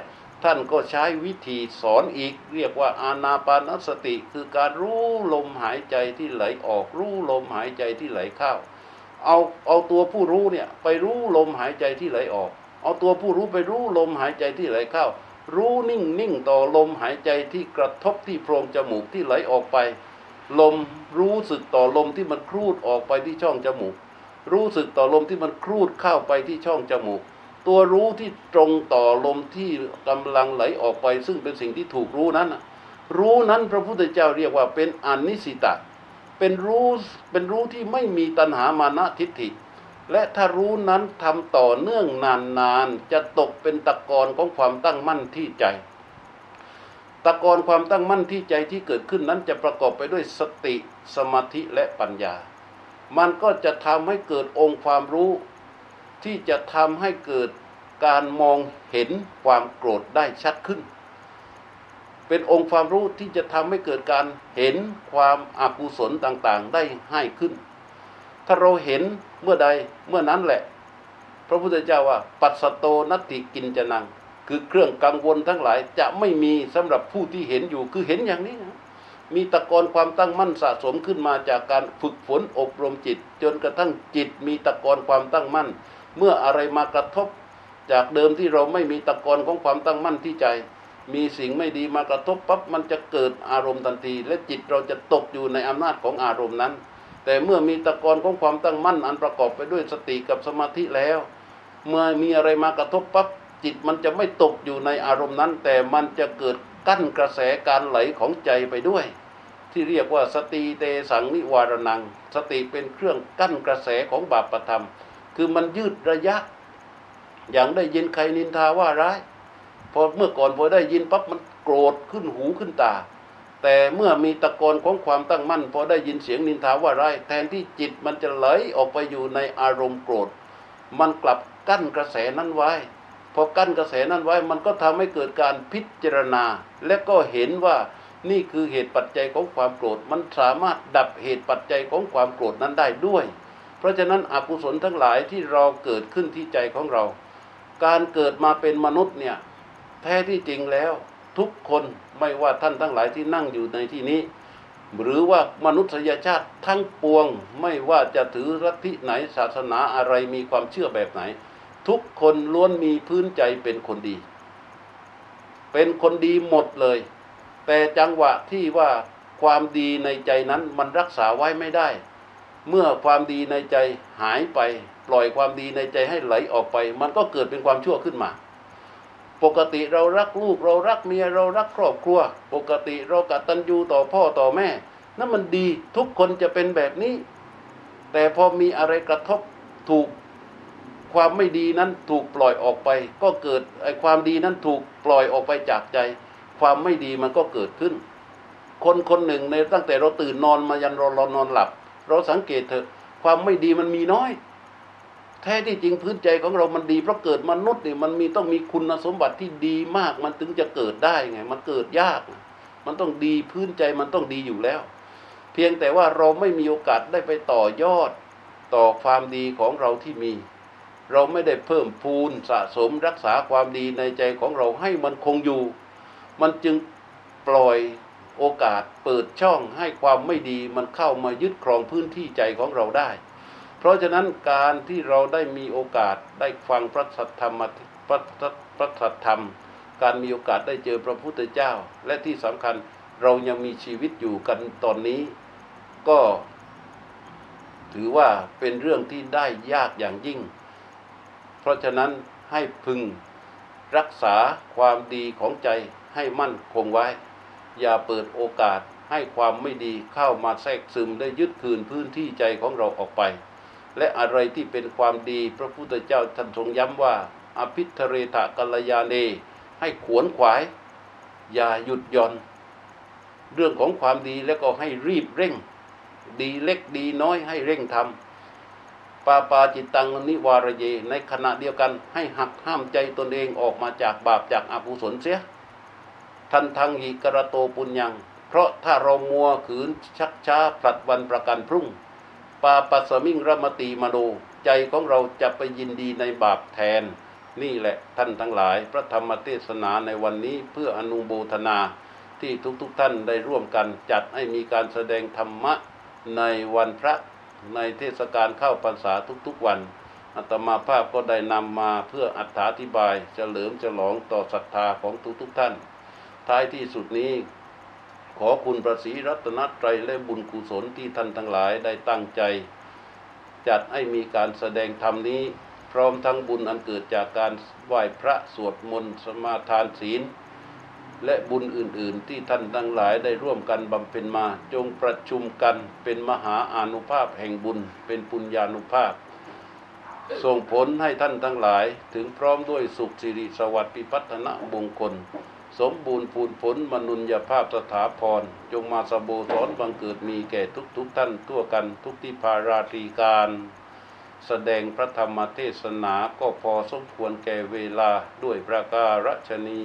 Speaker 2: ท่านก็ใช้วิธีสอนอีก เรียกว่าอานาปานสติ คือการรู้ลมหายใจที่ไหลออกรู้ลมหายใจที่ไหลเข้าเอาเอาตัวผู้รู้เนี่ยไปรู้ลมหายใจที่ไหลออก เอาตัวผู้รู้ไปรู้ลมหายใจที่ไหลเข้ารู้นิ่งนิ่งต่อลมหายใจที่กระทบที่โพรงจมูกที่ไหลออกไป ลมรู้สึกต่อลมที่มันครูดออกไปที่ช่องจมูก รู้สึกต่อลมที่มันครูดเข้าไปที่ช่องจมูก ตัวรู้ที่ตรงต่อลมที่กำลังไหลออกไป ซึ่งเป็นสิ่งที่ถูกรู้นั้น รู้นั้นพระพุทธเจ้าเรียกว่าเป็นอนิสิตะ เป็นรู้เป็นรู้ที่ไม่มีตัณหามานะทิฏฐิ และถ้ารู้นั้นทำต่อเนื่องนานๆจะตกเป็นตะกอนของความตั้งมั่นที่ใจ ตะกอนความตั้งมั่นที่ใจที่เกิดขึ้นนั้นจะประกอบไปด้วยสติสมาธิและปัญญา มันก็จะทำให้เกิดองค์ความรู้ ที่จะทำให้เกิดการมองเห็นความโกรธได้ชัดขึ้น เป็นองค์ความรู้ที่จะทำให้เกิดการเห็นความอากุศลต่างๆ ได้ให้ขึ้น ถ้าเราเห็นเมื่อใดเมื่อนั้นแหละ พระพุทธเจ้าว่า ปัสสโตนัตติกินจนัง คือเครื่องกังวลทั้งหลายจะไม่มีสำหรับผู้ที่เห็นอยู่คือเห็นอย่างนี้นะมีตะกอนความตั้งมั่นสะสมขึ้นมาจากการฝึกฝนอบรมจิต จนกระทั่งจิตมีตะกอนความตั้งมั่น เมื่ออะไรมากระทบ จากเดิมที่เราไม่มีตะกอนของความตั้งมั่นที่ใจ มีสิ่งไม่ดีมากระทบปั๊บมันจะเกิดอารมณ์ทันที และจิตเราจะตกอยู่ในอำนาจของอารมณ์นั้น แต่เมื่อมีตะกอนของความตั้งมั่นอันประกอบไปด้วยสติกับสมาธิแล้ว เมื่อมีอะไรมากระทบปั๊บ จิตมันจะไม่ตกอยู่ในอารมณ์นั้น แต่มันจะเกิดกั้นกระแสการไหลของใจไปด้วย ที่เรียกว่าสติเตสังนิวารนัง สติเป็นเครื่องกั้นกระแสของบาปประธรรม คือมันยืดระยะ อย่างได้ยินใครนินทาว่าร้ายพอเมื่อก่อนพอได้ยินปั๊บมันโกรธขึ้นหูขึ้นตา แต่เมื่อมีตะกอนของความตั้งมั่น พอได้ยินเสียงนินทาว่าร้ายแทนที่จิตมันจะไหลออกไปอยู่ในอารมณ์โกรธ มันกลับกั้นกระแสนั้นไว้ พอกั้นกระแสนั้นไว้มันก็ทำให้เกิดการพิจารณา และก็เห็นว่านี่คือเหตุปัจจัยของความโกรธ มันสามารถดับเหตุปัจจัยของความโกรธนั้นได้ด้วย เพราะฉะนั้นอกุศลทั้งหลายที่เราเกิดขึ้นที่ใจของเรา การเกิดมาเป็นมนุษย์เนี่ยแท้ที่จริงแล้ว ทุกคนไม่ว่าท่านทั้งหลายที่นั่งอยู่ในที่นี้ หรือว่ามนุษยชาติทั้งปวง ไม่ว่าจะถือลัทธิไหนศาสนาอะไรมีความเชื่อแบบไหน ทุกคนล้วนมีพื้นใจเป็นคนดี เป็นคนดีหมดเลย แต่จังหวะที่ว่าความดีในใจนั้นมันรักษาไว้ไม่ได้ เมื่อความดีในใจหายไป ปล่อยความดีในใจให้ไหลออกไป มันก็เกิดเป็นความชั่วขึ้นมา ปกติเรารักลูกเรารักเมียเรารักครอบครัว ปกติเรากตัญญูต่อพ่อต่อแม่นั่นมันดีทุกคนจะเป็นแบบนี้ แต่พอมีอะไรกระทบถูก ความไม่ดีนั้นถูกปล่อยออกไป ก็เกิดไอ้ความดีนั้นถูกปล่อยออกไปจากใจ ความไม่ดีมันก็เกิดขึ้น คนคนหนึ่งในตั้งแต่เราตื่นนอนมายันเราเรานอนหลับ เราสังเกตเถอะความไม่ดีมันมีน้อย แท้ที่จริงพื้นใจของเรามันดีเพราะเกิดมนุษย์เนี่ยมันมีต้องมีคุณสมบัติที่ดีมาก มันถึงจะเกิดได้ไง มันเกิดยาก มันต้องดีพื้นใจมันต้องดีอยู่แล้ว เพียงแต่ว่าเราไม่มีโอกาสได้ไปต่อยอดต่อความดีของเราที่มี เราไม่ได้เพิ่มพูนสะสมรักษาความดีในใจของเราให้มันคงอยู่ มันจึงปล่อยโอกาสเปิดช่องให้ความไม่ดีมันเข้ามายึดครองพื้นที่ใจของเราได้ เพราะฉะนั้นการที่เราได้มีโอกาสได้ฟังพระสัทธรรมพระพระสัทธรรม การมีโอกาสได้เจอพระพุทธเจ้า และที่สำคัญเรายังมีชีวิตอยู่กันตอนนี้ ก็ถือว่าเป็นเรื่องที่ได้ยากอย่างยิ่ง เพราะฉะนั้นให้พึงรักษาความดีของใจให้มั่นคงไว้ อย่าเปิดโอกาสให้ความไม่ดีเข้ามาแทรกซึมได้ยึดคืนพื้นที่ใจของเราออกไป และอะไรที่เป็นความดีพระพุทธเจ้าท่านทรงย้ำว่า อภิธเรทะกัลยาเน ให้ขวนขวาย อย่าหยุดย่อน เรื่องของความดีแล้วก็ให้รีบเร่ง ดีเล็กดีน้อยให้เร่งทำ ปาปาจิตตังนิวารเย ในขณะเดียวกันให้หักห้ามใจตนเองออกมาจากบาปจากอกุศลเสีย ทันทังหิกระโตปุญญัง เพราะถ้าเรามัวขืนชักช้าผลัดวันประกันพรุ่ง ปาปัสมิงรมตีมโน ใจของเราจะไปยินดีในบาปแทน นี่แหละท่านทั้งหลาย พระธรรมเทศนาในวันนี้เพื่ออนุโมทนาที่ทุกๆทท่านได้ร่วมกันจัดให้มีการแสดงธรรมะในวันพระ ในเทศกาลเข้าพรรษาทุกๆวันอาตมาภาพก็ได้นำมาเพื่ออธิบายเฉลิมฉลองต่อศรัทธาของทุกๆท่าน ท้ายที่สุดนี้ ขอคุณพระศรีรัตนตรัยและบุญกุศลที่ท่านทั้งหลายได้ตั้งใจ จัดให้มีการแสดงธรรมนี้ พร้อมทั้งบุญอันเกิดจากการไหว้พระสวดมนต์สมาทานศีล และบุญอื่น ๆ ที่ท่านทั้งหลายได้ร่วมกันบำเพ็ญมา จงประชุมกันเป็นมหาอานุภาพแห่งบุญ เป็นปุญญานุภาพ ส่งผลให้ท่านทั้งหลาย ถึงพร้อมด้วยสุขสิริสวัสดิ์พิพัฒนมงคล สมบูรณ์พูนผลมนุญญาภาพสถาพร จงมาสโบสอนบังเกิดมีแก่ทุกๆทท่านทั่วกันทุกที่พาราตรีการแสดงพระธรรมเทศนาก็พอสมควรแก่เวลาด้วยประการฉนี